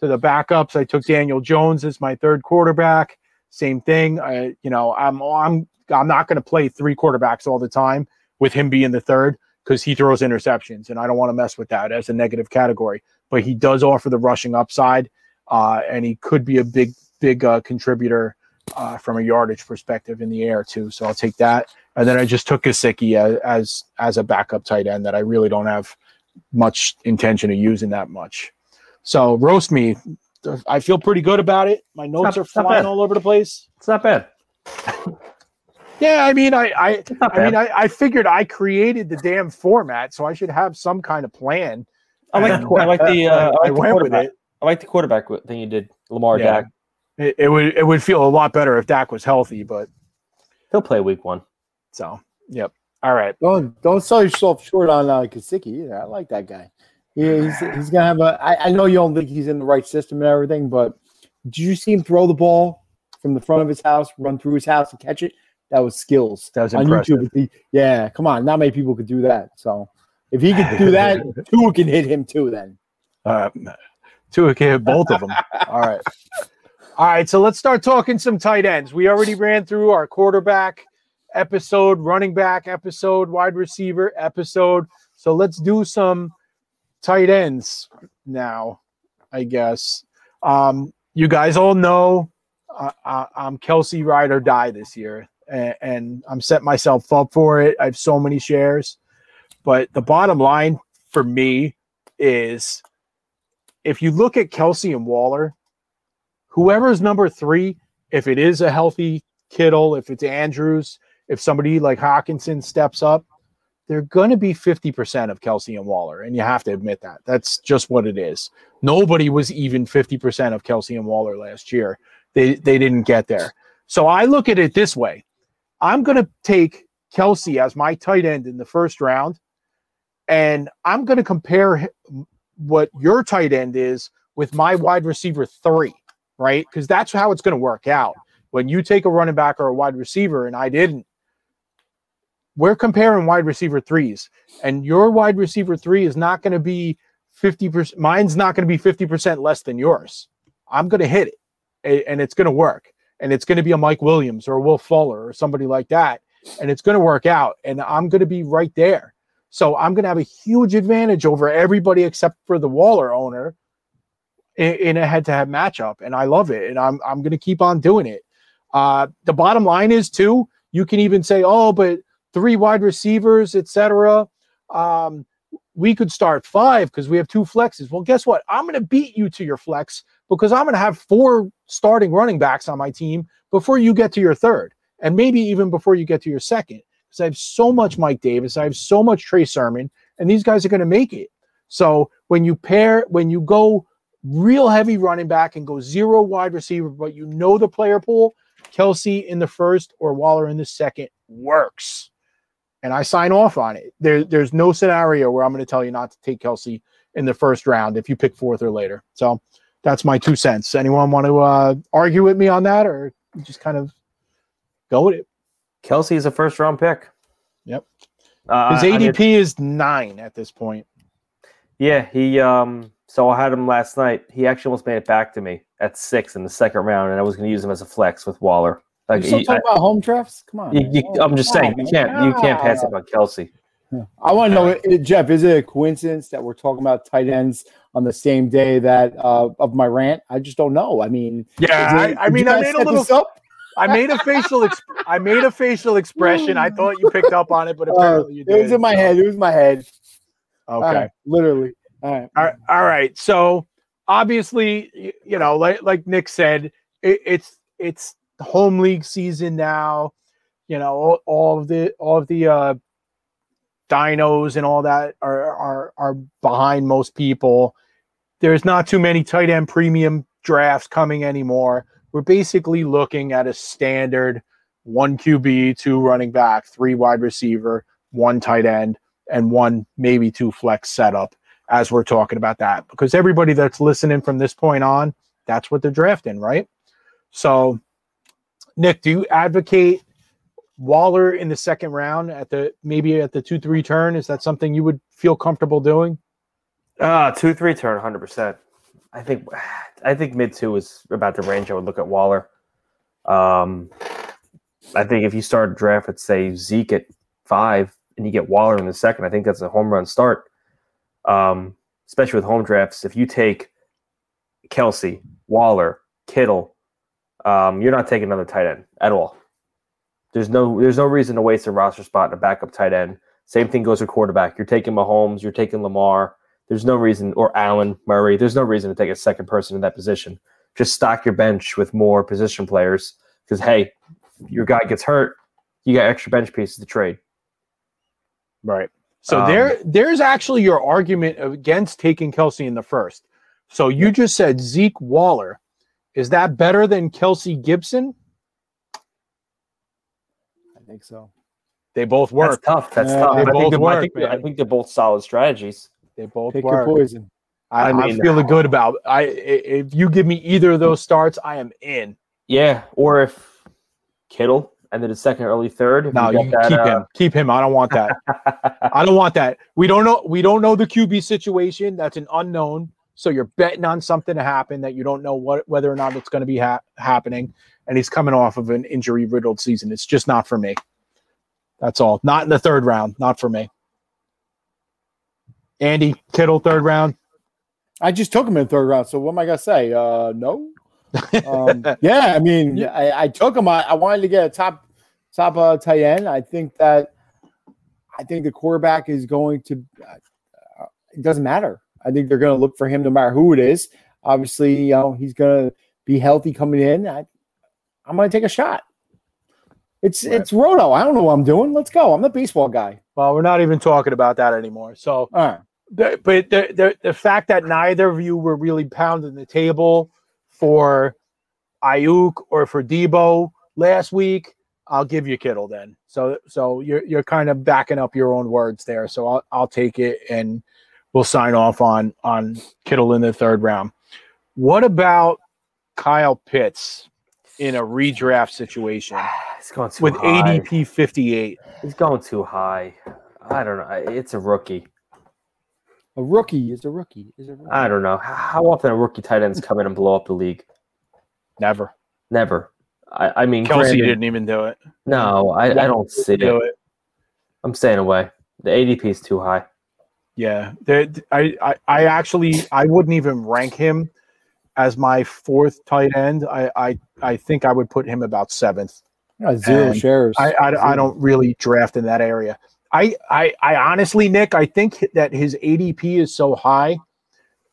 to the backups. I took Daniel Jones as my third quarterback. Same thing. I, you know, I'm I'm I'm not going to play three quarterbacks all the time with him being the third because he throws interceptions, and I don't want to mess with that as a negative category. But he does offer the rushing upside, uh, and he could be a big big uh, contributor uh, from a yardage perspective in the air too. So I'll take that. And then I just took Gesicki as, as as a backup tight end that I really don't have much intention of using that much. So roast me. I feel pretty good about it. My notes not- are flying all over the place. It's not bad. Yeah, I mean, I I, I mean. I, I figured I created the damn format, so I should have some kind of plan. I like the, I like the uh, I, I like the went with quarterback. it. I like the quarterback thing you did, Lamar Yeah. Dak. it. It would it would feel a lot better if Dak was healthy, but He'll play week one. so yep. All right. Don't don't sell yourself short on uh, Gesicki either. I like that guy. Yeah, he's, he's gonna have a. I, I know you don't think he's in the right system and everything, but did you see him throw the ball from the front of his house, run through his house, and catch it? That was skills. That was on impressive. YouTube. He- yeah, come on, not many people could do that. So if he could do that, Tua can hit him too. Then Uh, two okay, hit both of them. All right. All right. So let's start talking some tight ends. We already ran through our quarterback episode, running back episode, wide receiver episode. So let's do some tight ends now, I guess. Um, you guys all know uh, I, I'm Kelce ride or die this year, and, and I'm setting myself up for it. I have so many shares, but the bottom line for me is if you look at Kelce and Waller, whoever's number three, if it is a healthy Kittle, if it's Andrews, if somebody like Hockenson steps up, they're going to be 50% of Kelce and Waller. And you have to admit that. That's just what it is. Nobody was even 50% of Kelce and Waller last year. They, they didn't get there. So I look at it this way I'm going to take Kelce as my tight end in the first round, and I'm going to compare what your tight end is with my wide receiver three, right? Because that's how it's going to work out. When you take a running back or a wide receiver, and I didn't, we're comparing wide receiver threes, and your wide receiver three is not going to be 50%. Mine's not going to be 50% less than yours. I'm going to hit it, and it's going to work. And it's going to be a Mike Williams or a Will Fuller or somebody like that. And it's going to work out. And I'm going to be right there. So I'm going to have a huge advantage over everybody except for the Waller owner in, in a head-to-head matchup, and I love it. And I'm I'm going to keep on doing it. Uh, the bottom line is too. You can even say, oh, but three wide receivers, etc. Um, we could start five because we have two flexes. Well, guess what? I'm going to beat you to your flex because I'm going to have four starting running backs on my team before you get to your third, and maybe even before you get to your second because I have so much Mike Davis, I have so much Trey Sermon, and these guys are going to make it. So when you pair, when you go real heavy running back and go zero wide receiver, but you know the player pool, Kelce in the first or Waller in the second works. And I sign off on it. There, there's no scenario where I'm going to tell you not to take Kelce in the first round if you pick fourth or later. So that's my two cents. Anyone want to uh, argue with me on that or just kind of go with it? Kelce is a first round pick. Yep. Uh, His ADP is nine at this point. yeah, he. Um, so I had him last night. He actually almost made it back to me at six in the second round, and I was going to use him as a flex with Waller. You Like, still he- talking about home drafts? Come on. you- you- Oh, I'm just come saying on, you can't you can't pass up on Kelce. I want to know, uh, Jeff, is it a coincidence that we're talking about tight ends on the same day that uh, of my rant? I just don't know. I mean, Yeah, it- I, I mean, I made a little, up? I made a facial, ex- I made a facial expression. I thought you picked up on it, but Uh, apparently you it was in my head. It was my head. Okay. right, literally. All right. All right. All right. So obviously, you know, like like Nick said, it, it's it's home league season now. You know, all, all of the all of the uh, dinos and all that are are are behind most people. There's not too many tight end premium drafts coming anymore. We're basically looking at a standard one QB, two running back, three wide receiver, one tight end, and one maybe two flex setup as we're talking about that because everybody that's listening from this point on, that's what they're drafting, right? So, Nick, do you advocate Waller in the second round at the maybe at the two three turn? Is that something you would feel comfortable doing? Uh two three turn, hundred percent. I think I think mid two is about the range I would look at Waller. Um, I think if you start a draft at say Zeke at five and you get Waller in the second, I think that's a home run start. Um, especially with home drafts, if you take Kelce, Waller, Kittle, um, you're not taking another tight end at all. There's no there's no reason to waste a roster spot in a backup tight end. Same thing goes with quarterback. You're taking Mahomes, you're taking Lamar. There's no reason, or Allen Murray. There's no reason to take a second person in that position. Just stock your bench with more position players because hey, your guy gets hurt, you got extra bench pieces to trade. Right. So Um, there there's actually your argument against taking Kelce in the first. So you just said Zeke Waller. Is that better than Kelce Gibson? I think so. They both work. That's tough. That's Yeah, tough. they I both think, they're, I, think they're, I think they're both solid strategies. They both Pick work. your poison. I, I am feeling good about. I i- if you give me either of those starts, I am in. Yeah, or if Kittle ended a second, early third. No, you you got keep that, him. Keep him. I don't want that. uh, I don't want that. We don't know. We don't know the QB situation. That's an unknown. So you're betting on something to happen that you don't know what whether or not it's going to be ha- happening. And he's coming off of an injury riddled season. It's just not for me. That's all. Not in the third round. Not for me. Andy Kittle, third round. I just took him in third round. So what am I gonna say? Uh, no. Um, yeah, I mean, I, I took him. I, I wanted to get a top top uh, tight end. I think that I think the quarterback is going to. Uh, it doesn't matter. I think they're going to look for him no matter who it is. Obviously, you know he's going to be healthy coming in. I, I'm going to take a shot. It's Right. it's Roto. I don't know what I'm doing. Let's go. I'm the baseball guy. Well, we're not even talking about that anymore. So, right. the, but the, the the fact that neither of you were really pounding the table for Aiyuk or for Deebo last week, I'll give you Kittle then. So so you're you're kind of backing up your own words there. So I'll I'll take it and we'll sign off on on Kittle in the third round. What about Kyle Pitts in a redraft situation He's going too with high. ADP 58? He's going too high. I don't know. It's a rookie. A rookie is a rookie is a rookie. I don't know. How often a rookie tight ends come in and blow up the league? Never. Never. I, I mean, Kelce granted- didn't even do it. No, I, I don't see do it. it. I'm staying away. The ADP is too high. Yeah, there, I, I, I actually, I wouldn't even rank him as my fourth tight end. I, I, I think I would put him about seventh. Yeah, zero And shares. I, I, I don't really draft in that area. I, I, I honestly, Nick, I think that his ADP is so high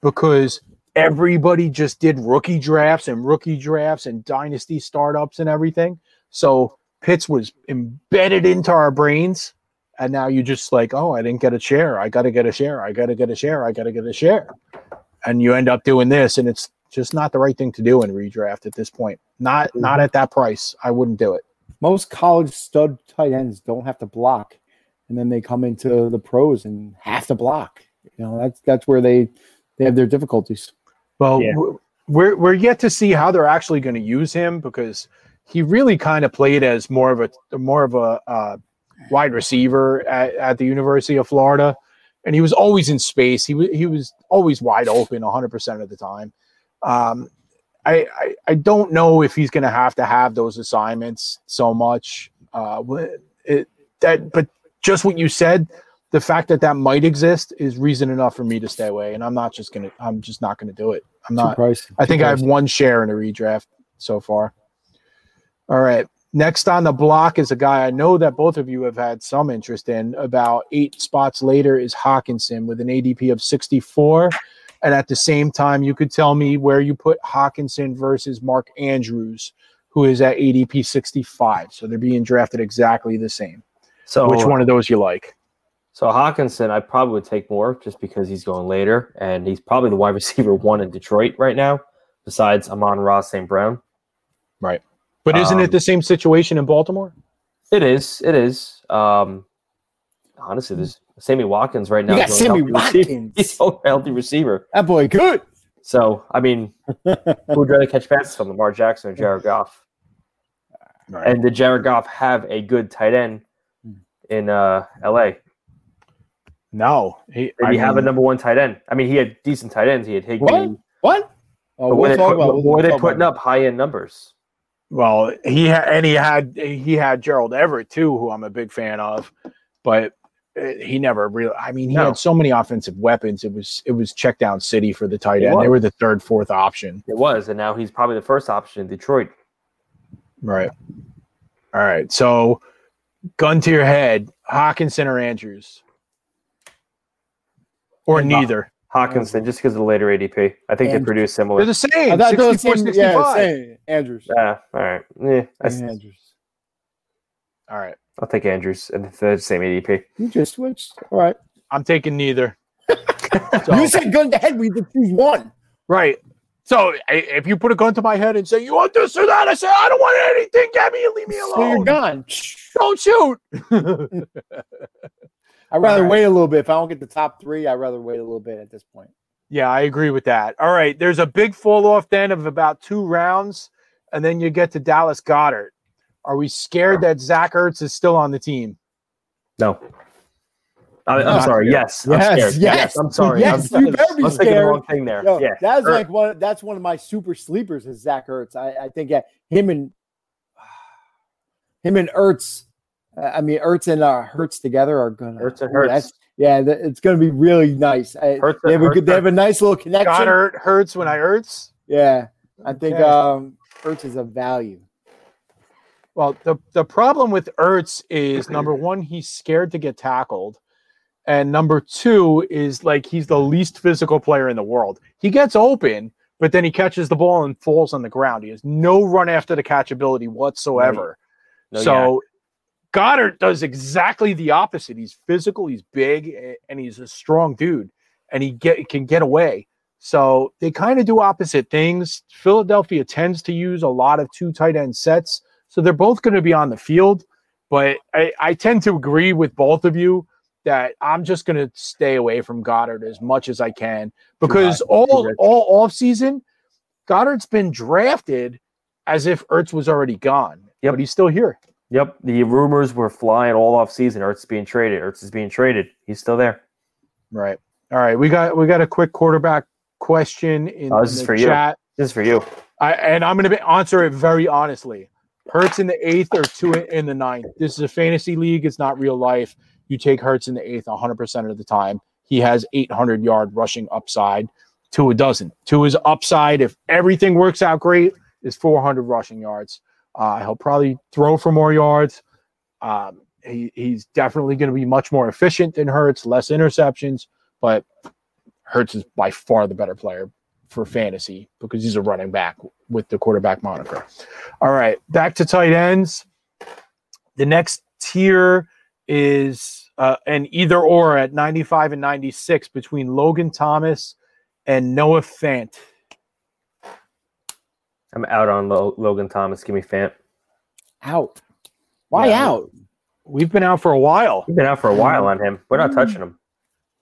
because everybody just did rookie drafts and rookie drafts and dynasty startups and everything. So Pitts was embedded into our brains. And now you just like, oh, I didn't get a share. I got to get a share. I got to get a share. I got to get a share. And you end up doing this, and it's just not the right thing to do in redraft at this point. Not not at that price. I wouldn't do it. Most college stud tight ends don't have to block, and then they come into the pros and have to block. You know, that's that's where they they have their difficulties. Well, Yeah. we're we're yet to see how they're actually going to use him because he really kind of played as more of a more of a uh, wide receiver at, at the University of Florida, and he was always in space. He was he was always wide open 100 percent of the time. Um, I, I I don't know if he's going to have to have those assignments so much. Uh, it, that but just what you said, the fact that that might exist is reason enough for me to stay away. And I'm not just gonna. I'm just not gonna do it. I'm Too not. pricey. I think I have one share in a redraft so far. All right. Next on the block is a guy I know that both of you have had some interest in. About eight spots later is Hockenson with an ADP of 64. And at the same time, you could tell me where you put Hockenson versus Mark Andrews, who is at ADP 65. So they're being drafted exactly the same. So Which one of those you like? So Hockenson, I probably would take more just because he's going later, and he's probably the wide receiver one in Detroit right now, besides Amon-Ra St. Brown. Right. But isn't Um, it the same situation in Baltimore? It is. It is. Um, honestly, there's Sammy Watkins right now. You got is the only Sammy healthy receiver- Watkins. He's the only healthy receiver. That boy good. So I mean, who would rather catch passes from Lamar Jackson or Jared Goff? Right. And did Jared Goff have a good tight end in uh, L.A.? No. He, Did I he have a number one tight end? I mean, he had decent tight ends. He had Higbee. What? What? Oh, But we'll were they, put, about. we'll they putting about- up high end numbers? Well, he had and he had he had Gerald Everett too, who I'm a big fan of, but uh, he never really. I mean, he No. had so many offensive weapons. It was it was check down city for the tight end. They were the third, fourth option. It was, and now he's probably the first option in Detroit. Right. All right. So, gun to your head, Hockenson or Andrews, or neither. Hockenson, just because of the later ADP. I think they produce similar. They're the same. thought those 64, same, 65. yeah, same. Andrews. Yeah, all right. Yeah, I, Andrews. All right. I'll take Andrews, and the same ADP. You just switched. All right. I'm taking neither. So- You said gun to head. We did choose one. Right. So if you put a gun to my head and say you want this or that, I say I don't want anything. Get me and leave me So you're gone. don't shoot. I'd rather Alright. wait a little bit. If I don't get the top three, I'd rather wait a little bit at this point. yeah, I agree with that. All right. There's a big fall off then of about two rounds, and then you get to Dallas Goedert. Are we scared that Zach Ertz is still on the team? No. I, I'm Not sorry. scared. Yes. I'm Yes, scared. yes, I'm sorry. yes, I'm, you better be I'm thinking the scared. wrong thing there. Yo, yeah. that's Er- like one. That's one of my super sleepers. Is Zach Ertz? I, I think yeah, him and him and Ertz. Uh, I mean, Ertz and uh, Hurts together are gonna. Ertz and ooh, Hurts. Yeah, that, it's gonna be really nice. I, Hurts they, have a good, they have a nice little connection. Goedert hurts when I Ertz. Yeah, I think Okay. um, Ertz is a value. Well, the, the problem with Ertz is number one, he's scared to get tackled. And number two is like he's the least physical player in the world. He gets open, but then he catches the ball and falls on the ground. He has no run after the catch ability whatsoever. No so Goedert does exactly the opposite. He's physical, he's big, and he's a strong dude, and he get can get away. So they kind of do opposite things. Philadelphia tends to use a lot of two tight end sets, so they're both going to be on the field. But I, I tend to agree with both of you that I'm just going to stay away from Goedert as much as I can because all all off season, Goedert's been drafted as if Ertz was already gone, Yeah, but he's still here. Yep, the rumors were flying all off season. Ertz is being traded. Ertz is being traded. He's still there. Right. All right. We got we got a quick quarterback question in, Oh, this is the for you. chat. This is for you. I, and I'm going to answer it very honestly. Hurts in the eighth or Tua in the ninth. This is a fantasy league. It's not real life. You take Hurts in the eighth 100% of the time. He has 800 yard rushing upside. Tua doesn't. Tua's upside, if everything works out great, is 400 rushing yards. Uh, he'll probably throw for more yards. Um, he, he's definitely going to be much more efficient than Hurts, less interceptions, but Hurts is by far the better player for fantasy because he's a running back with the quarterback moniker. All right, back to tight ends. The next tier is uh, an either or at 95 and 96 between Logan Thomas and Noah Fant. I'm out on Lo- Logan Thomas. Give me Fant. Out. Why Yeah. out? We've been out for a while, We've been out for a while on him. We're not touching him.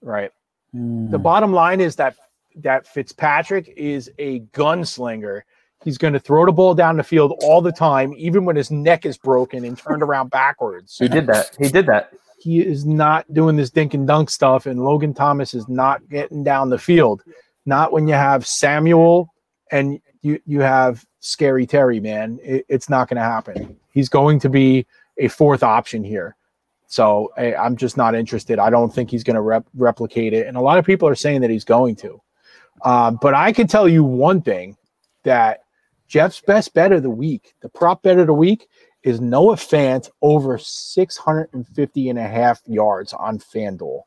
right? Hmm. The bottom line is that that Fitzpatrick is a gunslinger. He's going to throw the ball down the field all the time, even when his neck is broken and turned around backwards. He did that. He did that. he is not doing this dink and dunk stuff, and Logan Thomas is not getting down the field. Not when you have Samuel and you you have Scary Terry, man. It, it's not going to happen. He's going to be a fourth option here. So I, I'm just not interested. I don't think he's going to rep, replicate it, and a lot of people are saying that he's going to. Um, but I can tell you one thing that Jeff's best bet of the week, the prop bet of the week, is Noah Fant over 650 and a half yards on FanDuel.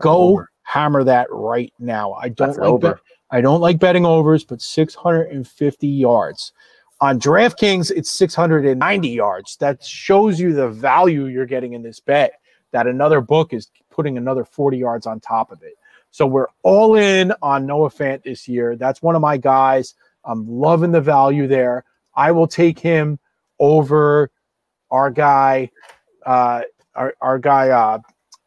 Go hammer that right now. I don't That's like over. bet, I don't like betting overs, but 650 yards. On DraftKings, it's 690 yards. That shows you the value you're getting in this bet. That another book is putting another 40 yards on top of it. So we're all in on Noah Fant this year. That's one of my guys. I'm loving the value there. I will take him over our guy, uh, our, our guy, uh,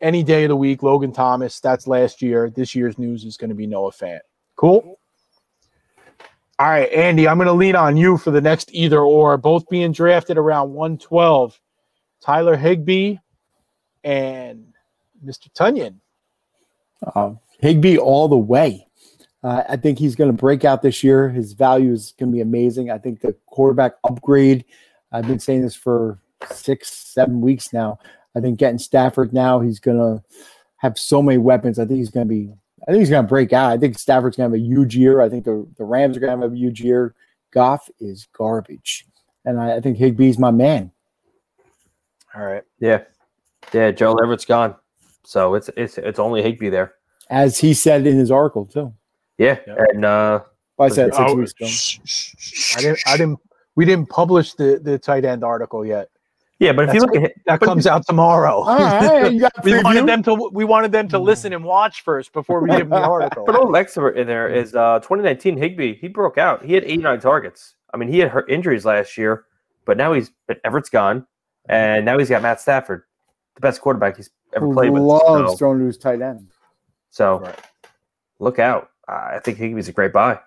any day of the week, Logan Thomas. That's last year. This year's news is going to be Noah Fant. Cool. All right, Andy, I'm going to lean on you for the next either or, both being drafted around 112. Tyler Higbee and Mr. Tonyan. Uh, Higby all the way. Uh, I think he's going to break out this year. His value is going to be amazing. I think the quarterback upgrade. I've been saying this for six, seven weeks now. I think getting Stafford now, he's going to have so many weapons. I think he's going to be. I think he's going to break out. I think Stafford's going to have a huge year. I think the, the Rams are going to have a huge year. Goff is garbage, and I, I think Higbee's my man. All right. Yeah, yeah. Joe Everett's gone, so it's it's it's only Higby there. As he said in his article too. Yeah, Yep. and uh, I said six Oh, weeks ago. I didn't. I didn't. We didn't publish the the tight end article yet. Yeah. But if you look at That But- comes out tomorrow. All right, you got we preview? wanted them to. We wanted them to listen and watch first before we give them the article. But old expert in there is uh, 2019 Higbee. He broke out. He had 89 targets. I mean, he had hurt injuries last year, but now he's but Everett's gone, and now he's got Matt Stafford, the best quarterback he's ever Who played with. loves So, throwing to his tight end. so Right. look out. I think Higbee's a great buy.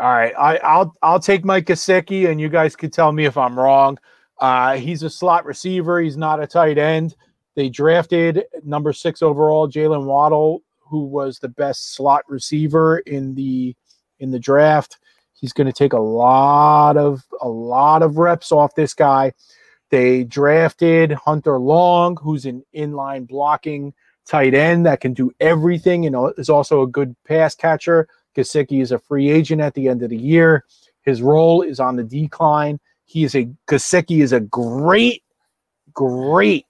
All right, I, I'll I'll take Mike Gesicki, and you guys could tell me if I'm wrong. Uh, he's a slot receiver. He's not a tight end. They drafted number six overall Jaylen Waddle, who was the best slot receiver in the in the draft. He's going to take a lot of a lot of reps off this guy. They drafted Hunter Long, who's an inline blocking tight end that can do everything and is also a good pass catcher. Gesicki is a free agent at the end of the year. His role is on the decline. He is a Gesicki is a great, great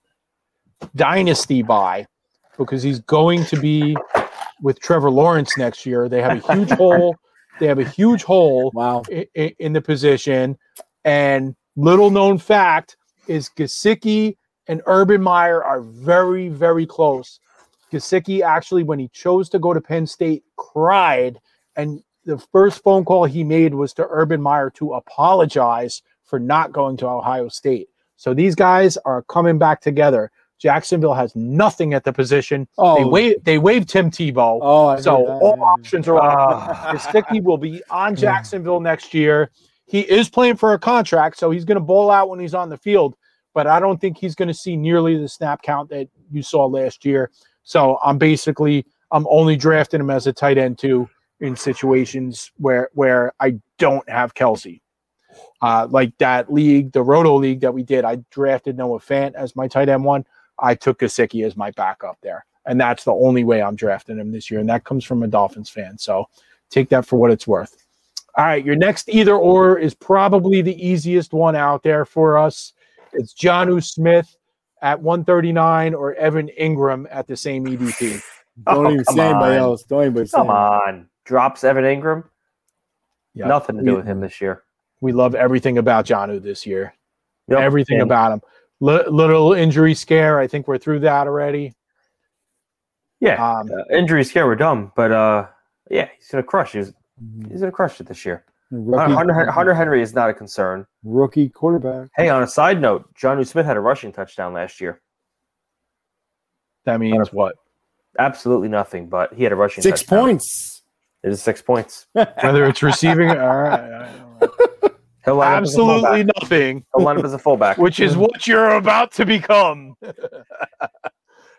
dynasty buy because he's going to be with Trevor Lawrence next year. They have a huge hole. They have a huge hole Wow. in, in the position. And little known fact is Gesicki and Urban Meyer are very, very close. Gesicki actually, when he chose to go to Penn State, cried. And the first phone call he made was to Urban Meyer to apologize for not going to Ohio State. So these guys are coming back together. Jacksonville has nothing at the position. Oh, They waive they waived Tim Tebow. oh, I So all options are off. Ah. Gesicki will be on Jacksonville next year. He is playing for a contract, so he's going to bowl out when he's on the field. But I don't think he's going to see nearly the snap count that you saw last year. So I'm basically I'm only drafting him as a tight end too in situations where where I don't have Kelce. Uh, like that league, the Roto league that we did, I drafted Noah Fant as my tight end one. I took Gesicki as my backup there. And that's the only way I'm drafting him this year. And that comes from a Dolphins fan. So take that for what it's worth. All right. Your next either or is probably the easiest one out there for us. It's Jonnu Smith at 139 or Evan Engram at the same EDP. Don't Oh, even come say anybody on. else. Don't even say. Come on. Drops Evan Engram. Yeah. Nothing to do with him this year. We love everything about Jonnu this year. Yep. Everything And about him. Li- little injury scare. I think we're through that already. Yeah. Um, uh, injury scare were dumb, but uh, yeah, he's gonna crush. He's Mhm. he's gonna crush it this year. Rookie, Hunter, Hunter Henry is not a concern. rookie quarterback. Hey, on a side note, John Smith had a rushing touchdown last year. that means what? Absolutely nothing, but he had a rushing Six touchdown. points. It is six points. Whether it's receiving, all right, all right, all right. He'll line up as a absolutely nothing. He'll line up as a fullback. which is what you're about to become.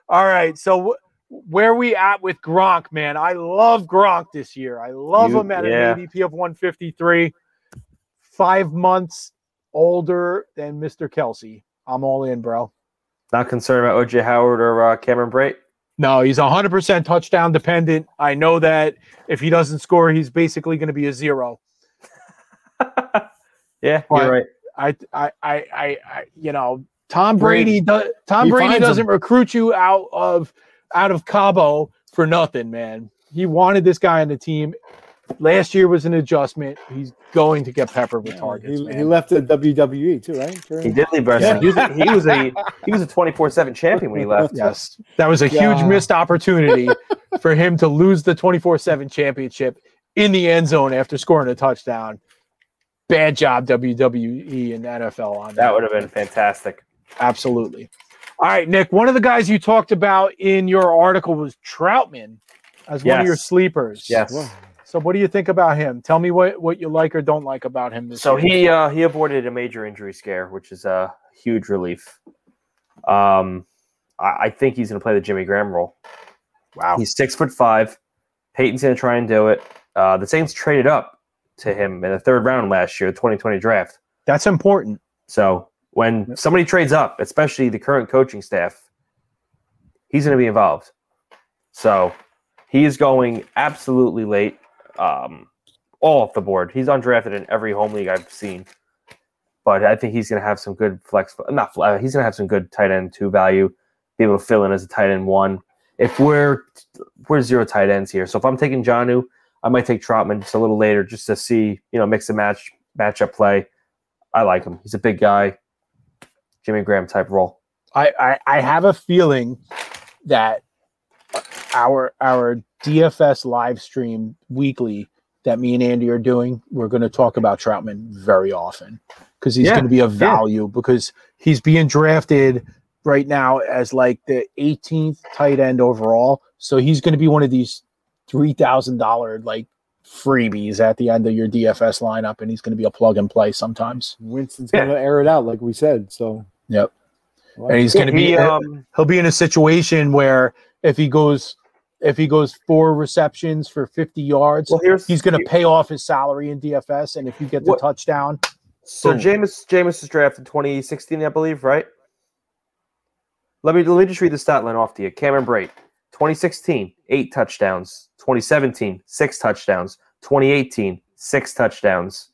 All right, so wh- where we at with Gronk, man? I love Gronk this year. I love You- him at yeah. an ADP of 153, five months older than Mr. Kelce. I'm all in, bro. Not concerned about OJ Howard or uh, Cameron Brate. No, he's 100% touchdown dependent. I know that if he doesn't score, he's basically going to be a zero. Yeah, But- you're right. I, I, I, I, I you know, Tom Brady. Brady. does. Tom He Brady doesn't recruit you out of out of Cabo for nothing, man. He wanted this guy on the team. Last year was an adjustment. He's going to get peppered with targets. he, man. he left the WWE too, right? During- He did leave wrestling. He was a, he was a he was a twenty four seven champion when he left. Yes, that was a huge missed opportunity for him to lose the twenty four seven championship in the end zone after scoring a touchdown. Bad job, WWE and NFL on That would have been fantastic. Absolutely. All right, Nick. One of the guys you talked about in your article was Trautman as one of your sleepers. Yes. Wow. So, what do you think about him? Tell me what, what you like or don't like about him this So year. he uh, he avoided a major injury scare, which is a huge relief. Um, I, I think he's going to play the Jimmy Graham role. wow. He's six foot five. Peyton's going to try and do it. Uh, the Saints traded up to him in the third round last year, 2020 draft. That's important. So when somebody trades up, especially the current coaching staff, he's going to be involved. So he is going absolutely late, um, all off the board. He's undrafted in every home league I've seen, but I think he's going to have some good flex. Not uh, he's going to have some good tight end two value. Be able to fill in as a tight end one. If we're we're zero tight ends here, so if I'm taking Jonnu, I might take Trotman just a little later just to see you know mix and match matchup play. I like him. He's a big guy. Jimmy Graham type role. I, I, I have a feeling that our our DFS live stream weekly that me and Andy are doing, we're going to talk about Trautman very often because he's Yeah, going to be a value because he's being drafted right now as like the 18th tight end overall. So he's going to be one of these three thousand dollar like freebies at the end of your DFS lineup, and he's going to be a plug and play sometimes. Winston's Yeah. gonna air it out, like we said. So Yep. Wow. And he's going to be He, um, he'll be in a situation where if he goes if he goes four receptions for 50 yards, well, here's he's going to pay off his salary in DFS. And if you get the What- touchdown, So Boom. Jameis Jameis was drafted 2016, I believe, right? Let me let me just read the stat line off to you. Cameron Brate, 2016, eight touchdowns. 2017, six touchdowns. 2018, six touchdowns.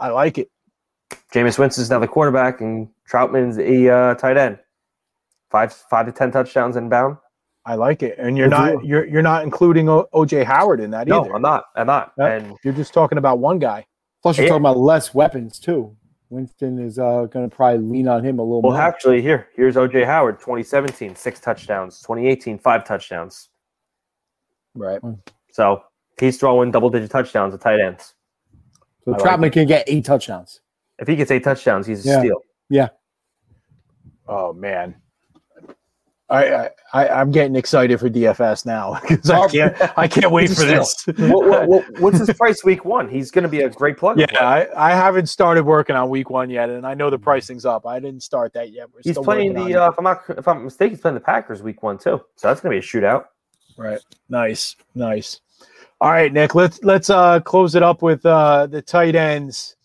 I like it. Jameis Winston's now the quarterback, and Trautman's the uh, tight end. five five to ten touchdowns inbound. I like it, and you're Let's not you're you're not including o- OJ Howard in that No, either. I'm not. I'm not. Yep. And You're just talking about one guy. Plus, you're Yeah. talking about less weapons too. Winston is uh, going to probably lean on him a little bit. well, more. actually, here here's OJ Howard, 2017, six touchdowns. 2018, five touchdowns. Right. So he's throwing double digit touchdowns at tight ends. so I like Trautman can get eight touchdowns. If he gets eight touchdowns, he's a Yeah. steal. Yeah. Oh man. I, I- I'm getting excited for DFS now because I can't I can't wait for this. what, what, what, what's his price week one? He's going to be a great plug. Yeah, I, I haven't started working on week one yet, and I know the pricing's up. I didn't start that yet. We're he's playing the. Uh, if I'm not, if I'm mistaken, he's playing the Packers week one too. So that's going to be a shootout. right. Nice, nice. All right, Nick. Let's let's uh close it up with uh the tight ends.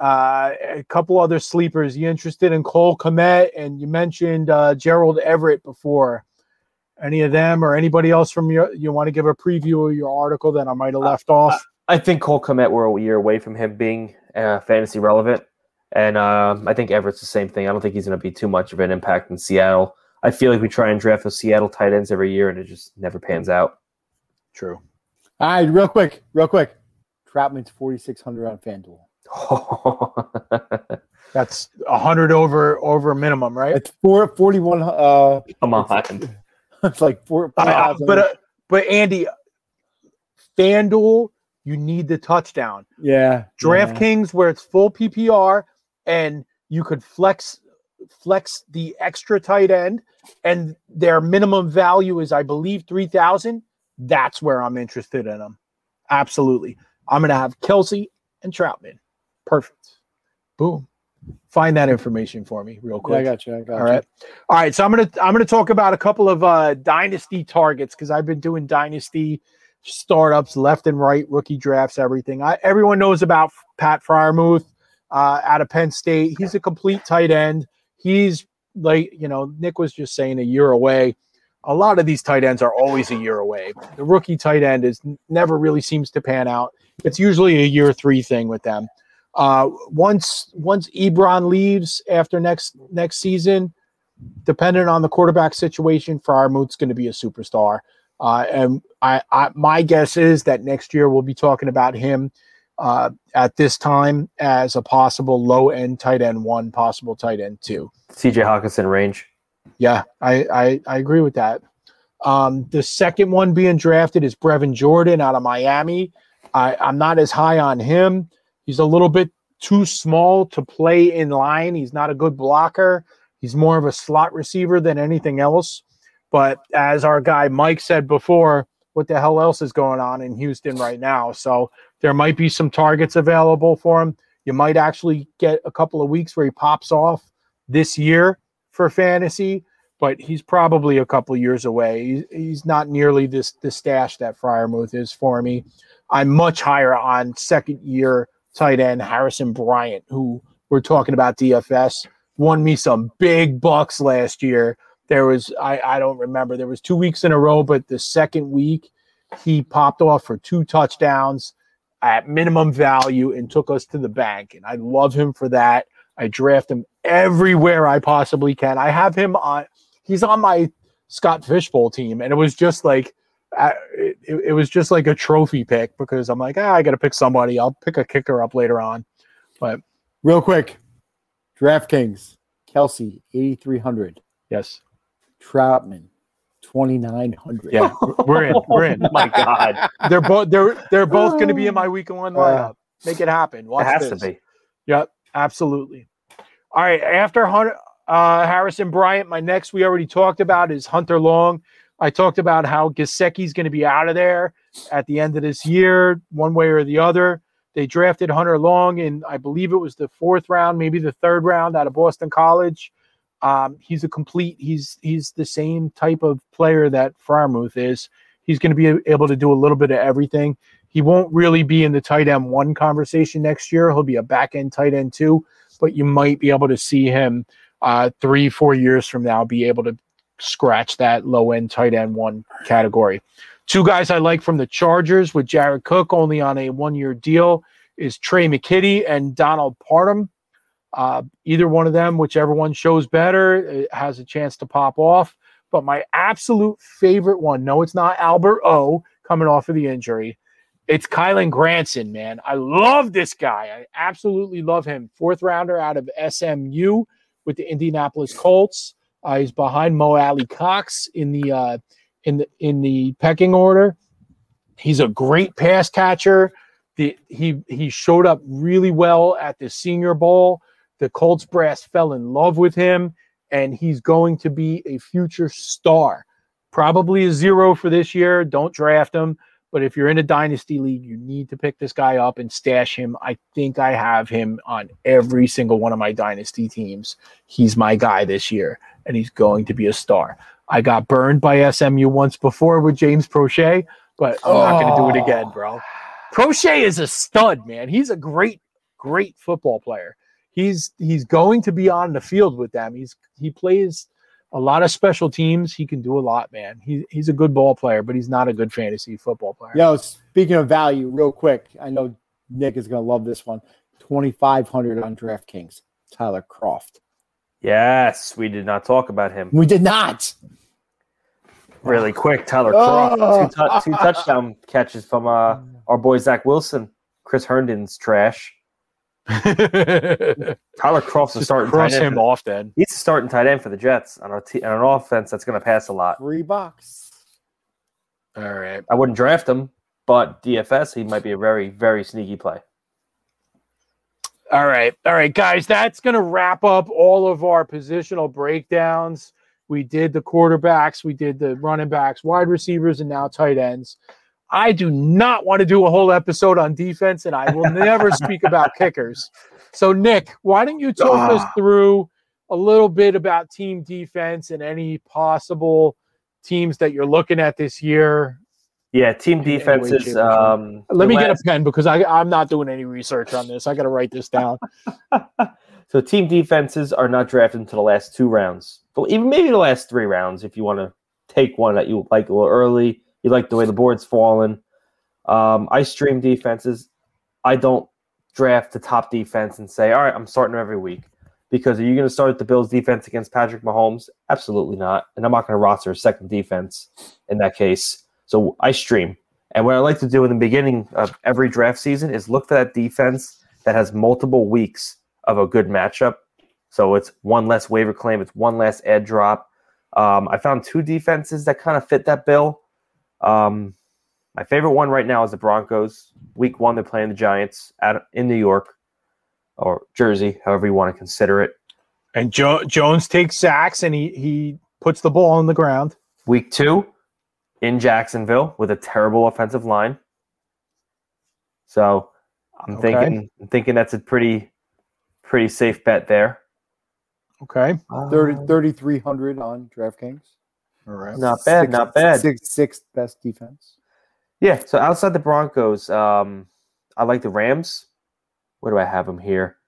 Uh, a couple other sleepers. You interested in Cole Kmet and you mentioned uh, Gerald Everett before. Any of them or anybody else from your you want to give a preview of your article that I might have left off? I think Cole Kmet we're a year away from him being uh, fantasy relevant, and um, I think Everett's the same thing. I don't think he's going to be too much of an impact in Seattle. I feel like we try and draft those Seattle tight ends every year, and it just never pans out. True. All right, real quick, real quick. Trautman's 4,600 on FanDuel. That's a hundred over over minimum, right? It's four, 41. Uh, Come on, it's like four. Uh, but uh, but Andy, FanDuel, you need the touchdown. yeah. DraftKings, where it's full PPR, and you could flex flex the extra tight end, and their minimum value is, I believe, three thousand. That's where I'm interested in them. Absolutely, I'm gonna have Kelce and Trautman. Perfect. Boom. Find that information for me real Yeah, quick. I got you. I got All right. All right. So I'm gonna I'm gonna talk about a couple of uh dynasty targets because I've been doing dynasty startups left and right, rookie drafts, everything. I everyone knows about Pat Freiermuth uh out of Penn State. He's a complete tight end. He's like, you know, Nick was just saying a year away. A lot of these tight ends are always a year away. The rookie tight end is never really seems to pan out. It's usually a year three thing with them. Uh, once once Ebron leaves after next next season, depending on the quarterback situation, Freiermuth's going to be a superstar. Uh, and I, I, my guess is that next year we'll be talking about him uh, at this time as a possible low end tight end one, possible tight end two. CJ Hockenson range. Yeah, I, I, I agree with that. Um, the second one being drafted is Brevin Jordan out of Miami. I, I'm not as high on him. He's a little bit too small to play in line. He's not a good blocker. He's more of a slot receiver than anything else. But as our guy Mike said before, what the hell else is going on in Houston right now? So there might be some targets available for him. You might actually get a couple of weeks where he pops off this year for fantasy, but he's probably a couple years away. He's, he's not nearly this the stash that Freiermuth is for me. I'm much higher on second year tight end Harrison Bryant, who we're talking about DFS, won me some big bucks last year. There was I, I don't remember. There was two weeks in a row, but the second week he popped off for two touchdowns at minimum value and took us to the bank. And I love him for that. I draft him everywhere I possibly can. I have him on. He's on my Scott Fish Bowl team, and it was just like uh, it, it was just like a trophy pick because I'm like, ah, I got to pick somebody. I'll pick a kicker up later on. But Real quick. DraftKings. Kelce, 8,300. yes, Trautman, 2,900. yeah, we're in. We're in. Oh my God, They're both they're they're both going to be in my week one lineup. Make it happen. it Watch has this. to be. Yep, absolutely. All right, after Hunter, uh, Harrison Bryant, my next we already talked about is Hunter Long. I talked about how Gesicki's going to be out of there at the end of this year, one way or the other. They drafted Hunter Long in, I believe it was the fourth round, maybe the third round out of Boston College. Um, he's a complete. He's he's the same type of player that Freiermuth is. He's going to be able to do a little bit of everything. He won't really be in the tight end one conversation next year. He'll be a back end tight end two, but you might be able to see him uh, three, four years from now be able to scratch that low end tight end one category. Two guys I like from the Chargers with Jared Cook only on a one year deal is Tre' McKitty and Donald Parham. Uh, either one of them, whichever one shows better, has a chance to pop off. But my absolute favorite one, no, it's not Albert O coming off of the injury. It's Kylen Granson, man. I love this guy. I absolutely love him. Fourth rounder out of SMU with the Indianapolis Colts. Uh, he's behind Mo Alie-Cox in the uh, in the in the pecking order. He's a great pass catcher. The, he he showed up really well at the Senior Bowl. The Colts brass fell in love with him, and he's going to be a future star. Probably a zero for this year. Don't draft him. But if you're in a dynasty league, you need to pick this guy up and stash him. I think I have him on every single one of my dynasty teams. He's my guy this year, and he's going to be a star. I got burned by SMU once before with James Proche, but I'm not going to do it oh. again, bro. Proche is a stud, man. He's a great, great football player. He's he's going to be on the field with them. He's he plays a lot of special teams. He can do a lot, man. He, he's a good ball player, but he's not a good fantasy football player. Yo, speaking of value, real quick, I know Nick is going to love this one. 2500 on DraftKings. Tyler Kroft. Yes, we did not talk about him. We did not. Really quick, Tyler Oh. Kroft, two, tou- two touchdown catches from uh, our boy Zach Wilson. Chris Herndon's trash. Tyler Kroft's a starting cross tight end. him for- off then. He's a starting tight end for the Jets on our te- on an offense that's going to pass a lot. Three bucks. All right. I wouldn't draft him, but DFS he might be a very very sneaky play. All right. All right, guys, that's going to wrap up all of our positional breakdowns. We did the quarterbacks, we did the running backs, wide receivers, and now tight ends. I do not want to do a whole episode on defense, and I will never speak about kickers. So, Nick, why don't you talk us Ah. through a little bit about team defense and any possible teams that you're looking at this year? Yeah, team any way, defenses. shape, or form. Um, Let the me get a pen because I, I'm not doing any research on this. I got to write this down. So team defenses are not drafted until the last two rounds, but even maybe the last three rounds if you want to take one that you like a little early. You like the way the board's fallen. Um, I stream defenses. I don't draft the top defense and say, all right, I'm starting every week. Because are you going to start the Bills defense against Patrick Mahomes? Absolutely not. And I'm not going to roster a second defense in that case. So I stream. And what I like to do in the beginning of every draft season is look for that defense that has multiple weeks of a good matchup. So it's one less waiver claim, it's one less ed drop. Um, I found two defenses that kind of fit that bill. Um, my favorite one right now is the Broncos. Week one, they're playing the Giants at, in New York or Jersey, however you want to consider it. And jo- Jones takes sacks and he he puts the ball on the ground. Week two, in Jacksonville with a terrible offensive line. So I'm Okay. thinking I'm thinking that's a pretty pretty safe bet there. Okay. 30, Um, 3,300 on DraftKings. All right. Not bad, Sixth- not bad. Sixth, sixth best defense. Yeah, so outside the Broncos, um, I like the Rams. Where do I have them here?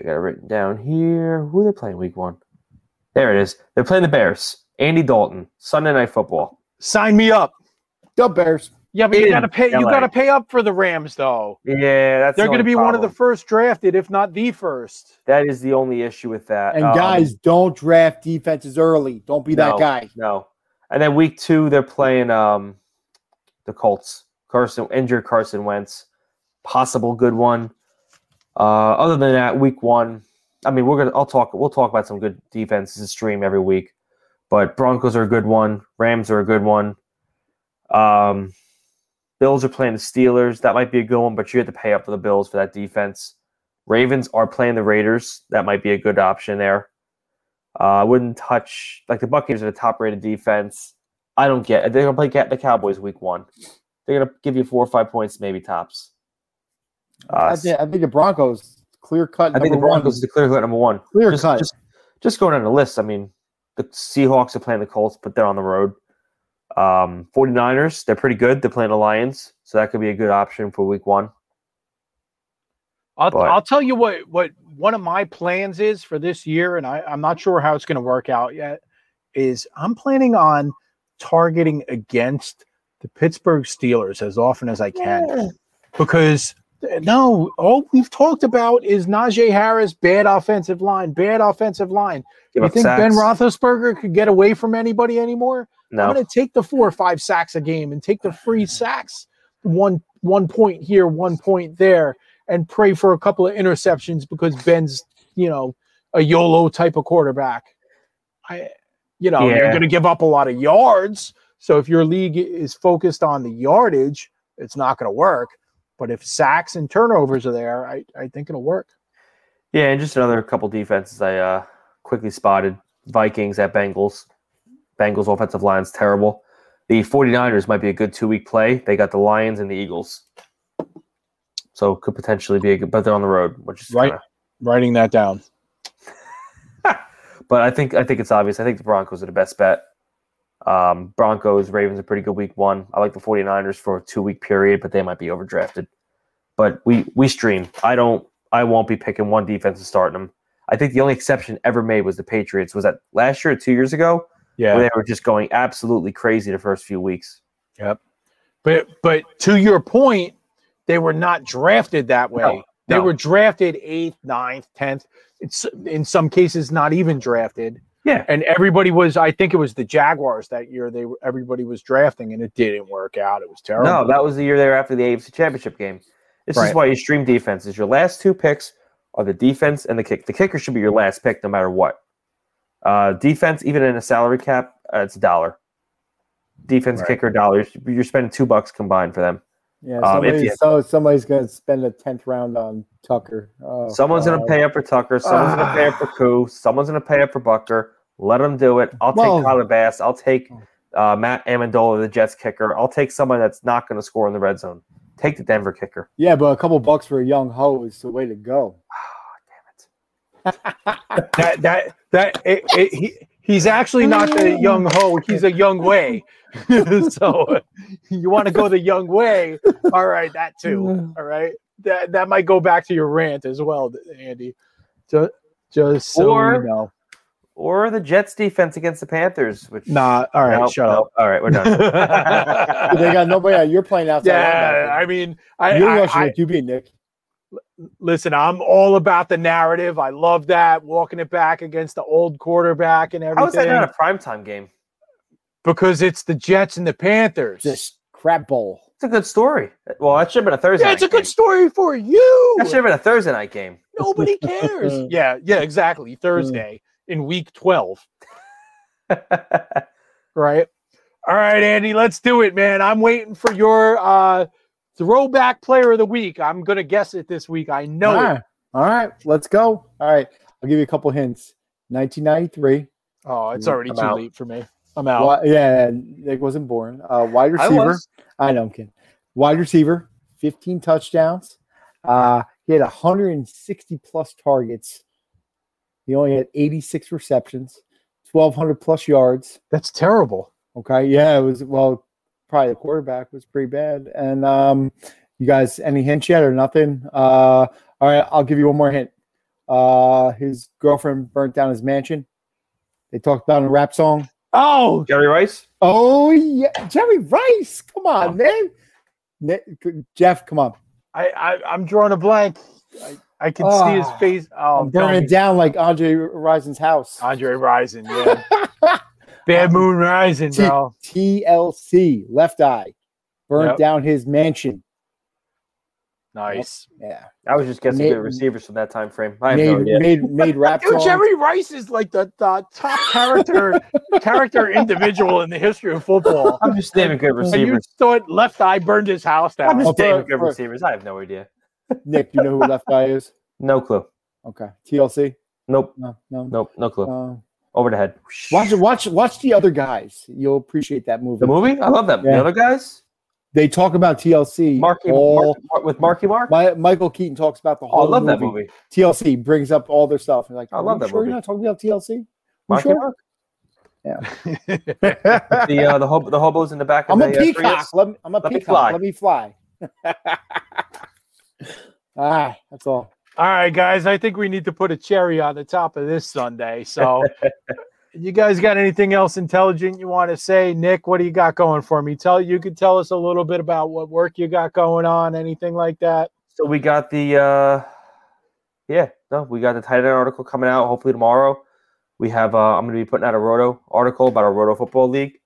I got it written down here. Who are they playing week one? There it is. They're playing the Bears. Andy Dalton, Sunday Night Football. Sign me up. The Bears. Yeah, but you gotta pay. You LA. gotta pay up for the Rams, though. Yeah, that's They're the going to only be one of the first drafted, if not the first. That is the only issue with that. And Um, guys, don't draft defenses early. Don't be that guy. No. And then week two, they're playing um, the Colts. Carson injured Carson Wentz, possible good one. Uh, other than that, week one, I mean, we're gonna. I'll talk. We'll talk about some good defenses to stream every week. But Broncos are a good one. Rams are a good one. Um, Bills are playing the Steelers. That might be a good one, but you have to pay up for the Bills for that defense. Ravens are playing the Raiders. That might be a good option there. Uh, I wouldn't touch like the Buccaneers are the top rated defense. I don't get. They're gonna play the Cowboys week one. They're gonna give you four or five points, maybe tops. Uh, I, think, I think the Broncos clear cut. I think the number one. Broncos is the clear cut number one. Clear just, cut. Just, just going down the list. I mean, the Seahawks are playing the Colts, but they're on the road. Um, 49ers, they're pretty good. They're playing the Lions, so that could be a good option for week one. I'll, But- I'll tell you what what one of my plans is for this year, and I, I'm not sure how it's going to work out yet. Is I'm planning on targeting against the Pittsburgh Steelers as often as I can because No, all we've talked about is Najee Harris, bad offensive line, bad offensive line. Give you think Ben. Roethlisberger could get away from anybody anymore? I'm going to take the four or five sacks a game and take the free sacks, one one point here, one point there, and pray for a couple of interceptions because Ben's, you know, a YOLO type of quarterback. I, you know, you're going to give up a lot of yards. So if your league is focused on the yardage, it's not going to work. But if sacks and turnovers are there, I, I think it'll work. Yeah, and just another couple defenses I uh, quickly spotted. Vikings at Bengals. Bengals offensive line's terrible. The 49ers might be a good two week play. They got the Lions and the Eagles. So could potentially be a good, but they're on the road, which is Right. kinda- Writing that down. but I think I think it's obvious. I think the Broncos are the best bet. Um, Broncos, Ravens a pretty good week one. I like the 49ers for a two week period, but they might be overdrafted. But we we stream. I don't I won't be picking one defense and starting them. I think the only exception ever made was the Patriots. Was that last year or two years ago? Yeah. Where they were just going absolutely crazy the first few weeks. Yep. But but to your point, they were not drafted that way. No, they no. were drafted eighth, ninth, tenth. It's in some cases not even drafted. Yeah. And everybody was, I think it was the Jaguars that year. They were everybody was drafting, and it didn't work out. It was terrible. No, that was the year they were after the AFC Championship game. This is why you stream defenses. Your last two picks are the defense and the kick. The kicker should be your last pick, no matter what. Uh, defense, even in a salary cap, uh, it's a dollar. Defense, Right. kicker, dollars. You're spending two bucks combined for them. Yeah, Um, somebody, you- so somebody's going to spend a tenth round on Tucker. Oh, someone's going to pay up for Tucker. Someone's going to pay up for Koo. Someone's going to pay up for Butker. Let them do it. I'll take Tyler Bass. I'll take uh, Matt Amendola, the Jets kicker. I'll take someone that's not going to score in the red zone. Take the Denver kicker. Yeah, but a couple bucks for a young hoe is the way to go. Oh, damn it! that that that it, it, he he's actually not the mm. young ho. He's a young way. so you want to go the young way? All right, that too. Mm. All right, that that might go back to your rant as well, Andy. Just just so Or- you know. Or the Jets defense against the Panthers, which Nah. All right, No, shut no. All right, we're done. they got nobody. out. You're playing outside. yeah, linebacker. I mean, I, You're I, rushing I the QB, Nick. Listen. I'm all about the narrative. I love that walking it back against the old quarterback and How is that everything not a primetime game? because it's the Jets and the Panthers. This crap bowl. It's a good story. Well, that should have been a Thursday. Yeah, it's a night good story for you. That should have been a Thursday night game. Nobody cares. yeah, yeah, exactly. Thursday in week 12, right? All right, Andy, let's do it, man. I'm waiting for your uh throwback player of the week. I'm going to guess it this week. I know All it. All right, let's go. All right, I'll give you a couple hints. 1993. Oh, it's already I'm too out. late for me. I'm out. Yeah, Nick wasn't born. Uh, wide receiver. was. I know, I'm kidding. Wide receiver, 15 touchdowns. Uh, he had 160 plus targets. He only had 86 receptions, 1,200 plus yards. That's terrible. Okay. Yeah, it was, well, probably the quarterback was pretty bad. And um, you guys, any hints yet or nothing? Uh, all right, I'll give you one more hint. Uh, his girlfriend burnt down his mansion. They talked about it in a rap song. Oh, Jerry Rice? Oh, yeah. Jerry Rice. Come on, man. Nick, Jeff, come on. I, I I'm drawing a blank. I, I can see his Ah, face. Oh, I'm burning it down like Andre Rison's house. Andre Rison, yeah. Bad Moon Rising, T- bro. TLC, left eye, burnt Yep. down his mansion. Nice. Yeah, I was just guessing Made- good receivers from that time frame. I have made no idea. made made rap Dude, songs. Jerry Rice is like the, the top character character individual in the history of football. I'm just naming good And you receivers. thought Left Eye burned his house down. I'm down. just Oh, for- naming good for- receivers. I have no idea. Nick, do you know who left eye is? No clue. Okay, TLC. Nope. No, no. Nope. No clue. Uh, Over the head. watch watch watch the other guys. You'll appreciate that movie. The movie? I love that. Yeah. The other guys? They talk about TLC. Marky all, Mark, Mark- with Marky Mark? My, Michael Keaton talks about the Oh, whole I love movie. that movie. TLC brings up all their stuff. And like, I "Are love you that sure movie. You're not talking about TLC? Marky sure? Mark? Yeah. The uh, the, hob- the hobos in the back of I'm a the uh, peacock. Prius? Let me, I'm a Let me peacock. fly. Let me fly. ah, that's all. All right, guys. I think we need to put a cherry on the top of this Sunday. So, you guys got anything else intelligent you want to say? Nick, what do you got going for me? Tell you could tell us a little bit about what work you got going on, anything like that. so we got the uh yeah, no, we got the tight end article coming out hopefully tomorrow. We have uh I'm gonna be putting out a roto article about our roto football league.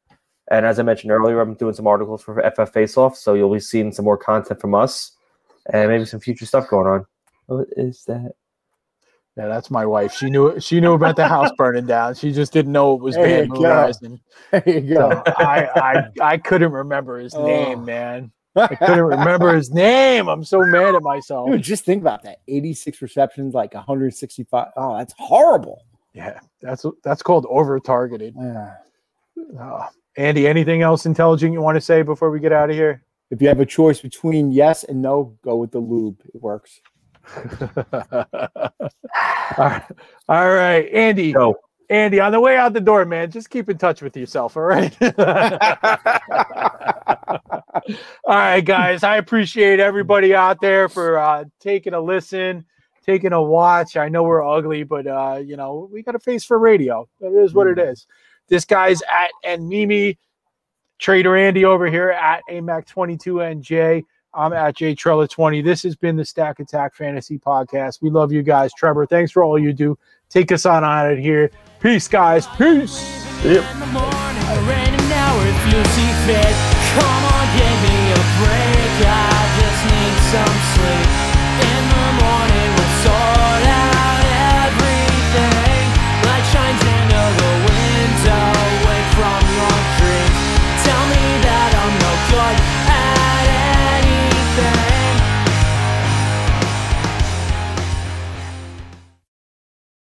And as I mentioned earlier, I'm doing some articles for FF Face Off, so you'll be seeing some more content from us and maybe some future stuff going on. What is that? Yeah, that's my wife. She knew she knew about the house burning down. She just didn't know it was Van. Horizon. There you So go. I, I I couldn't remember his Oh. name, man. I couldn't remember his name. I'm so mad at myself. Dude, just think about that. 86 receptions, like 165. Oh, that's horrible. Yeah, that's that's called over targeted. Ah. Uh, Andy, anything else intelligent you want to say before we get out of here? If you have a choice between yes and no, go with the lube. It works. All right. All right, Andy. No. Andy, on the way out the door, man, just keep in touch with yourself. All right. all right, guys. I appreciate everybody out there for uh, taking a listen, taking a watch. I know we're ugly, but uh, you know we got a face for radio. It is what it is. This guy's at and Mimi Trader Andy over here at AMAC22NJ. I'm at J Trella 20. This has been the Stack Attack Fantasy Podcast. We love you guys. Trevor, thanks for all you do. Take us on out of here. Peace, guys. Peace. in